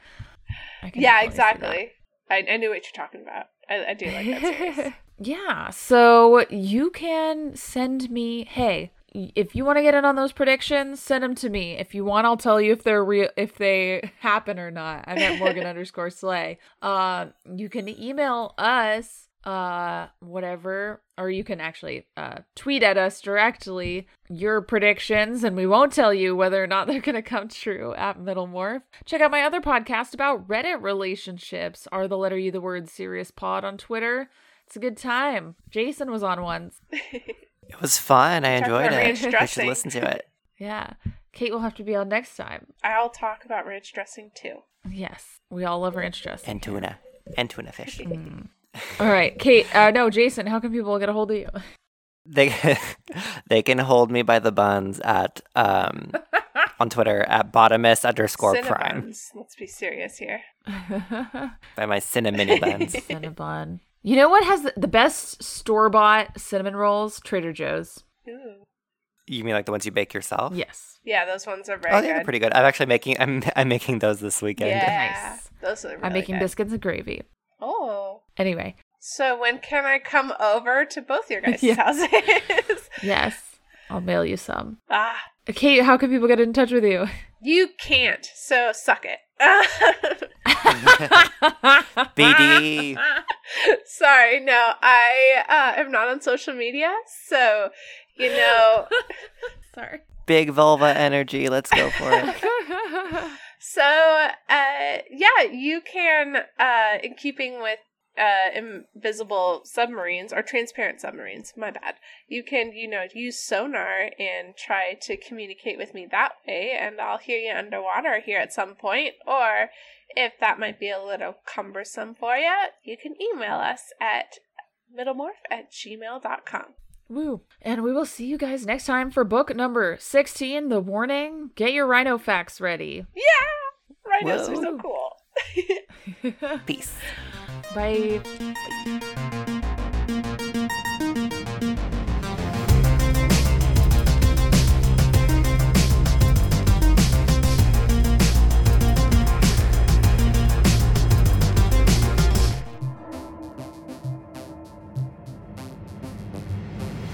Yeah, definitely see that. exactly. I, I knew what you're talking about. I, I do like that series. yeah, so you can send me. Hey, if you want to get in on those predictions, send them to me. If you want, I'll tell you if they're real, if they happen or not. I'm at Morgan underscore Slay. Uh, you can email us, uh, whatever, or you can actually uh tweet at us directly your predictions, and we won't tell you whether or not they're gonna come true at Middle Morph. Check out my other podcast about Reddit relationships. Are the letter U the word serious pod on Twitter? It's a good time. Jason was on once. It was fun. I enjoyed it. ranch You should listen to it. Yeah. Kate will have to be on next time. I'll talk about ranch dressing too. Yes. We all love ranch dressing. And tuna. And tuna fish. All right. Kate, uh, no, Jason, how can people get a hold of you? They they can hold me by the buns at um on Twitter at bottomist underscore prime Let's be serious here. by my cinnamon buns. Cinnabon. You know what has the, the best store bought cinnamon rolls? Trader Joe's. Ooh. You mean like the ones you bake yourself? Yes. Yeah, those ones are very Oh, good. they're pretty good. I'm actually making I'm I'm making those this weekend. Yeah, Nice. those are really I'm making good. biscuits and gravy. Oh. Anyway, So when can I come over to both your guys' Yeah. houses? yes, I'll mail you some. ah, Kate, how can people get in touch with you? you can't. So suck it. BD. Sorry, no, I uh, am not on social media, so you know. Sorry. Big vulva energy. Let's go for it. So, uh, yeah, you can, uh, in keeping with uh, invisible submarines or transparent submarines, my bad, you can, you know, use sonar and try to communicate with me that way, and I'll hear you underwater here at some point. Or if that might be a little cumbersome for you, you can email us at middlemorph at gmail.com. Woo. And we will see you guys next time for book number 16, The Warning. Get your rhino facts ready. Yeah! Rhinos are so cool. Peace. Bye. Bye.